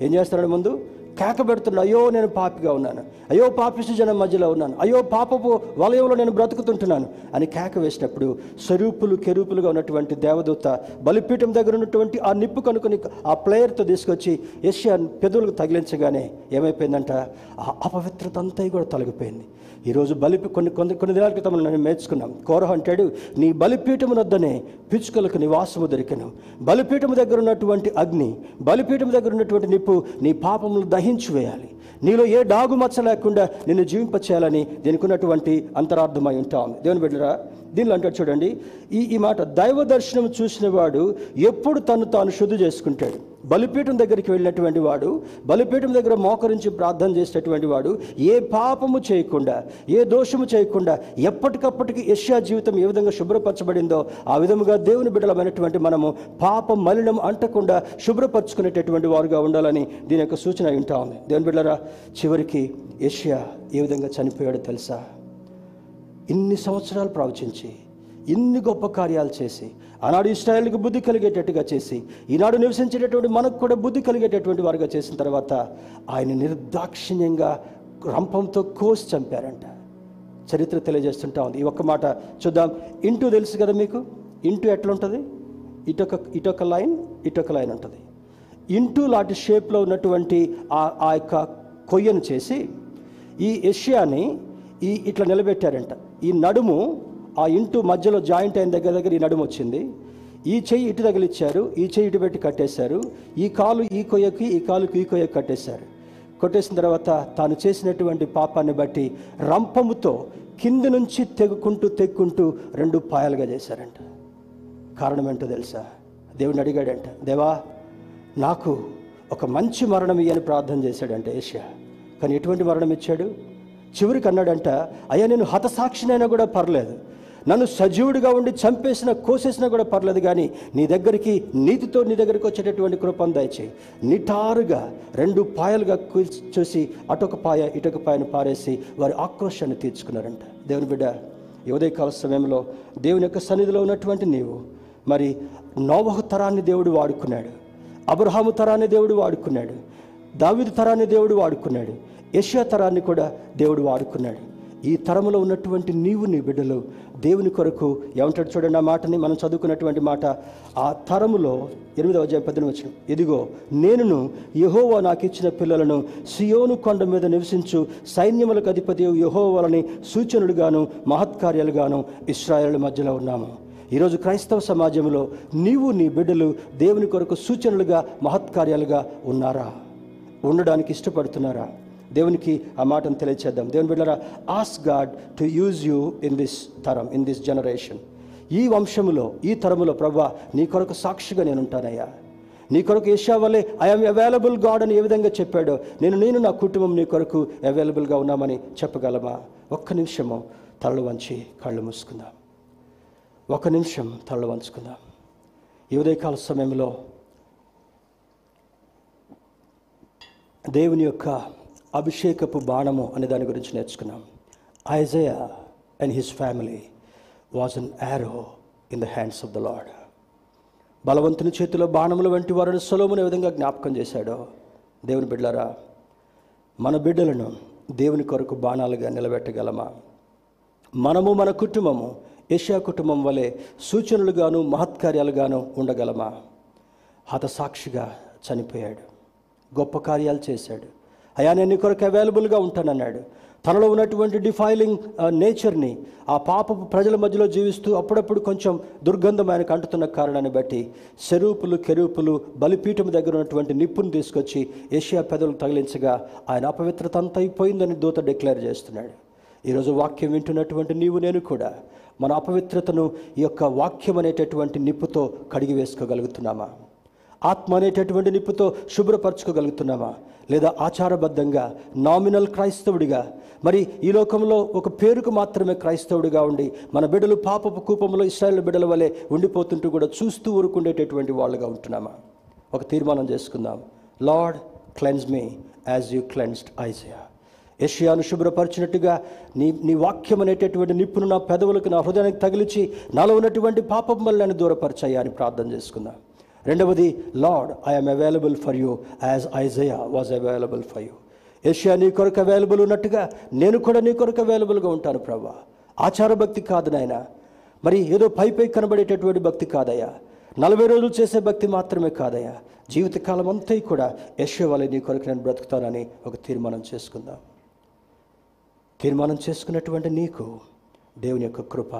ఏం చేస్తున్నాడు ముందు? కేకబెడుతున్నాడు అయ్యో నేను పాపిగా ఉన్నాను. అయ్యో పాపిష్టి జనం మధ్యలో ఉన్నాను. అయ్యో పాపపు వలయంలో నేను బ్రతుకుతుంటున్నాను అని కేక వేసినప్పుడు స్వరూపులు కెరూపులుగా ఉన్నటువంటి దేవదూత బలిపీఠం దగ్గర ఉన్నటువంటి ఆ నిప్పు కనుకొని ఆ ప్లేయర్తో తీసుకొచ్చి యష్యా పెదవులకు తగిలించగానే ఏమైపోయిందంట? ఆ అపవిత్రత అంతా కూడా తొలగిపోయింది. ఈరోజు బలిపి కొన్ని కొన్ని కొన్ని దినాల క్రితం నేను నేర్చుకున్నాం. కోరహ అంటాడు నీ బలిపీఠము వద్దనే పిచ్చుకలకు నివాసము దొరికెను. బలిపీఠము దగ్గర ఉన్నటువంటి అగ్ని బలిపీఠం దగ్గర ఉన్నటువంటి నిప్పు నీ పాపములు దహించి వేయాలి. నీలో ఏ డాగు మచ్చ లేకుండా నిన్ను జీవింపచేయాలని దీనికి ఉన్నటువంటి అంతరార్థమై ఉంటాము దేవుని బిడ్డరా దీనిలో అంటాడు చూడండి ఈ ఈ మాట దైవ దర్శనం చూసిన వాడు ఎప్పుడు తను తాను శుద్ధి చేసుకుంటాడు. బలిపీఠం దగ్గరికి వెళ్ళినటువంటి వాడు బలిపీఠం దగ్గర మోకరించి ప్రార్థన చేసేటటువంటి వాడు ఏ పాపము చేయకుండా ఏ దోషము చేయకుండా ఎప్పటికప్పటికి యష్యా జీవితం ఏ విధంగా శుభ్రపరచబడిందో ఆ విధముగా దేవుని బిడ్డలమైనటువంటి మనము పాపం మలినం అంటకుండా శుభ్రపరచుకునేటటువంటి వారుగా ఉండాలని దీని యొక్క సూచన వింటా ఉంటా ఉంది. దేవుని బిడ్డరా చివరికి యష్యా ఏ విధంగా చనిపోయాడో తెలుసా? ఇన్ని సంవత్సరాలు ప్రవచించి ఇన్ని గొప్ప కార్యాలు చేసి ఆనాడు ఇస్రాయల్కి బుద్ధి కలిగేటట్టుగా చేసి ఈనాడు నివసించేటటువంటి మనకు కూడా బుద్ధి కలిగేటటువంటి వారుగా చేసిన తర్వాత ఆయన నిర్దాక్షిణ్యంగా రంపంతో కోసి చంపారంట. చరిత్ర తెలియజేస్తుంటా ఉంది. ఈ ఒక్క మాట చూద్దాం. ఇంటూ తెలుసు కదా మీకు? ఇంటూ ఎట్లుంటుంది? ఇటొక ఇటొక లైన్ ఇటొక లైన్ ఉంటుంది. ఇంటూ లాంటి షేప్లో ఉన్నటువంటి ఆ ఆ యొక్క కొయ్యను చేసి ఈ ఏషియాని ఈ ఇట్లా నిలబెట్టారంట. ఈ నడుము ఆ ఇంటూ మధ్యలో జాయింట్ అయిన దగ్గర దగ్గర ఈ నడుము వచ్చింది. ఈ చెయ్యి ఇటు తగిలిచ్చారు ఈ చెయ్యి ఇటు పెట్టి కట్టేశారు. ఈ కాలు ఈ కొయ్యకి ఈ కాలుకి ఈ కొయ్యకి కట్టేశారు. కొట్టేసిన తర్వాత తాను చేసినటువంటి పాపాన్ని బట్టి రంపముతో కింది నుంచి తెగుకుంటూ తెక్కుంటూ రెండు పాయలుగా చేశారంట. కారణం ఏంటో తెలుసా? దేవుడిని అడిగాడంట దేవా నాకు ఒక మంచి మరణం ఇయ్యని ప్రార్థన చేశాడంట ఏషియా. కానీ ఎటువంటి మరణం ఇచ్చాడు? చివరికి అన్నాడంట అయ్యా నేను హతసాక్షినైనా కూడా పర్లేదు. నన్ను సజీవుడిగా ఉండి చంపేసిన కోసేసినా కూడా పర్లేదు కానీ నీ దగ్గరికి నీతితో నీ దగ్గరికి వచ్చేటటువంటి కృపను దయచేయి. నిటారుగా రెండు పాయలుగా కూల్చి చూసి అటొక పాయ ఇటొక పాయను పారేసి వారి ఆక్రోశాన్ని తీర్చుకున్నారంట. దేవుని బిడ్డ ఈ ఉదయకాల సమయంలో దేవుని యొక్క సన్నిధిలో ఉన్నటువంటి నీవు మరి నోవహు తరాన్ని దేవుడు వాడుకున్నాడు అబ్రహాము తరాన్ని దేవుడు వాడుకున్నాడు దావిదు తరాన్ని దేవుడు వాడుకున్నాడు యష్యా తరాన్ని కూడా దేవుడు వాడుకున్నాడు. ఈ తరములో ఉన్నటువంటి నీవు నీ బిడ్డలు దేవుని కొరకు ఏమంటాడు చూడండి ఆ మాటని మనం చదువుకున్నటువంటి మాట. ఆ తరములో ఎనిమిదవ అధ్యాయం పద్దెనిమిది వచ్చిన ఇదిగో నేనును యహోవా నాకు ఇచ్చిన పిల్లలను సియోను కొండ మీద నివసించు సైన్యములకు అధిపతి యహోవాలని సూచనలుగాను మహత్కార్యాలుగాను ఇస్రాయేల్ మధ్యలో ఉన్నాము. ఈరోజు క్రైస్తవ సమాజంలో నీవు నీ బిడ్డలు దేవుని కొరకు సూచనలుగా మహత్కార్యాలుగా ఉన్నారా? ఉండడానికి ఇష్టపడుతున్నారా? దేవునికి ఆ మాటను తెలియచేద్దాం. దేవుని బిడ్డరా ask God to use you in this తరం ఇన్ దిస్ జనరేషన్ ఈ వంశములో ఈ తరములో ప్రభా నీ కొరకు సాక్షిగా నేను ఉంటానయ్యా నీ కొరకు ఏషా వల్లే ఐఎమ్ అవైలబుల్ గాడ్ అని ఏ విధంగా చెప్పాడో నేను నేను నా కుటుంబం నీ కొరకు అవైలబుల్గా ఉన్నామని చెప్పగలమా? ఒక్క నిమిషము తలలు వంచి కళ్ళు మూసుకుందాం. ఒక నిమిషం తలలు వంచుకుందాం. ఈ ఉదయకాల సమయంలో దేవుని యొక్క అభిషేకపు బాణము అనే దాని గురించి నేర్చుకున్నాం. Isaiah and his family was an arrow in the hands of the lord బలవంతుని చేతిలో బాణముల వంటి వారిని సొలోమును విధంగా జ్ఞాపకం చేశాడో? దేవుని బిడ్డలారా మన బిడ్డలను దేవుని కొరకు బాణాలుగా నిలబెట్టగలమా? మనము మన కుటుంబము ఏషియా కుటుంబం వలె సూచనలుగాను మహత్కార్యాలుగాను ఉండగలమా? హతసాక్షిగా చనిపోయాడు. గొప్ప కార్యాలు చేశాడు. అయా నేను నీ కొరకు అవైలబుల్గా ఉంటానన్నాడు తనలో ఉన్నటువంటి డిఫైలింగ్ నేచర్ని ఆ పాపపు ప్రజల మధ్యలో జీవిస్తూ అప్పుడప్పుడు కొంచెం దుర్గంధం ఆయనకు అంటుతున్న కారణాన్ని బట్టి శరూపులు కెరూపులు బలిపీఠం దగ్గర ఉన్నటువంటి నిప్పును తీసుకొచ్చి ఏషియా పెదవులు తగిలించగా ఆయన అపవిత్రత అంతా అయిపోయిందని దూత డిక్లేర్ చేస్తున్నాడు. ఈరోజు వాక్యం వింటున్నటువంటి నీవు నేను కూడా మన అపవిత్రతను ఈ యొక్క వాక్యం అనేటటువంటి నిప్పుతో కడిగి వేసుకోగలుగుతున్నామా? ఆత్మ అనేటటువంటి నిప్పుతో శుభ్రపరచుకోగలుగుతున్నామా లేదా ఆచారబద్ధంగా నామినల్ క్రైస్తవుడిగా? మరి ఈ లోకంలో ఒక పేరుకు మాత్రమే క్రైస్తవుడిగా ఉండి మన బిడ్డలు పాపపు కూపంలో ఇస్రాయల్ బిడ్డల వలె ఉండిపోతుంటూ కూడా చూస్తూ ఊరుకుండేటటువంటి వాళ్ళుగా ఉంటున్నామా? ఒక తీర్మానం చేసుకుందాం. Lord cleanse me as you cleansed Isaiah. ఏషియాను శుభ్రపరిచినట్టుగా నీ నీ వాక్యం అనేటటువంటి నిప్పును నా పెదవులకు నా హృదయానికి తగిలిచి నాలో ఉన్నటువంటి పాపం వల్ల నన్ను అని ప్రార్థన చేసుకుందాం. రెండవది lord I'm available for you as Isaiah was available for you Asia నీ కొరకు అవైలబుల్ ఉన్నట్టుగా నేను కూడా నీ కొరకు అవైలబుల్గా ఉంటాను ప్రభా ఆచార భక్తి కాదు నాయన. మరి ఏదో పై పై కనబడేటటువంటి భక్తి కాదయ్యా. నలభై రోజులు చేసే భక్తి మాత్రమే కాదయ్యా. జీవితకాలం అంతా కూడా యశ్వ వల్ల నీ కొరకు నేను బ్రతుకుతానని ఒక తీర్మానం చేసుకుందాం. తీర్మానం చేసుకున్నటువంటి నీకు దేవుని యొక్క కృప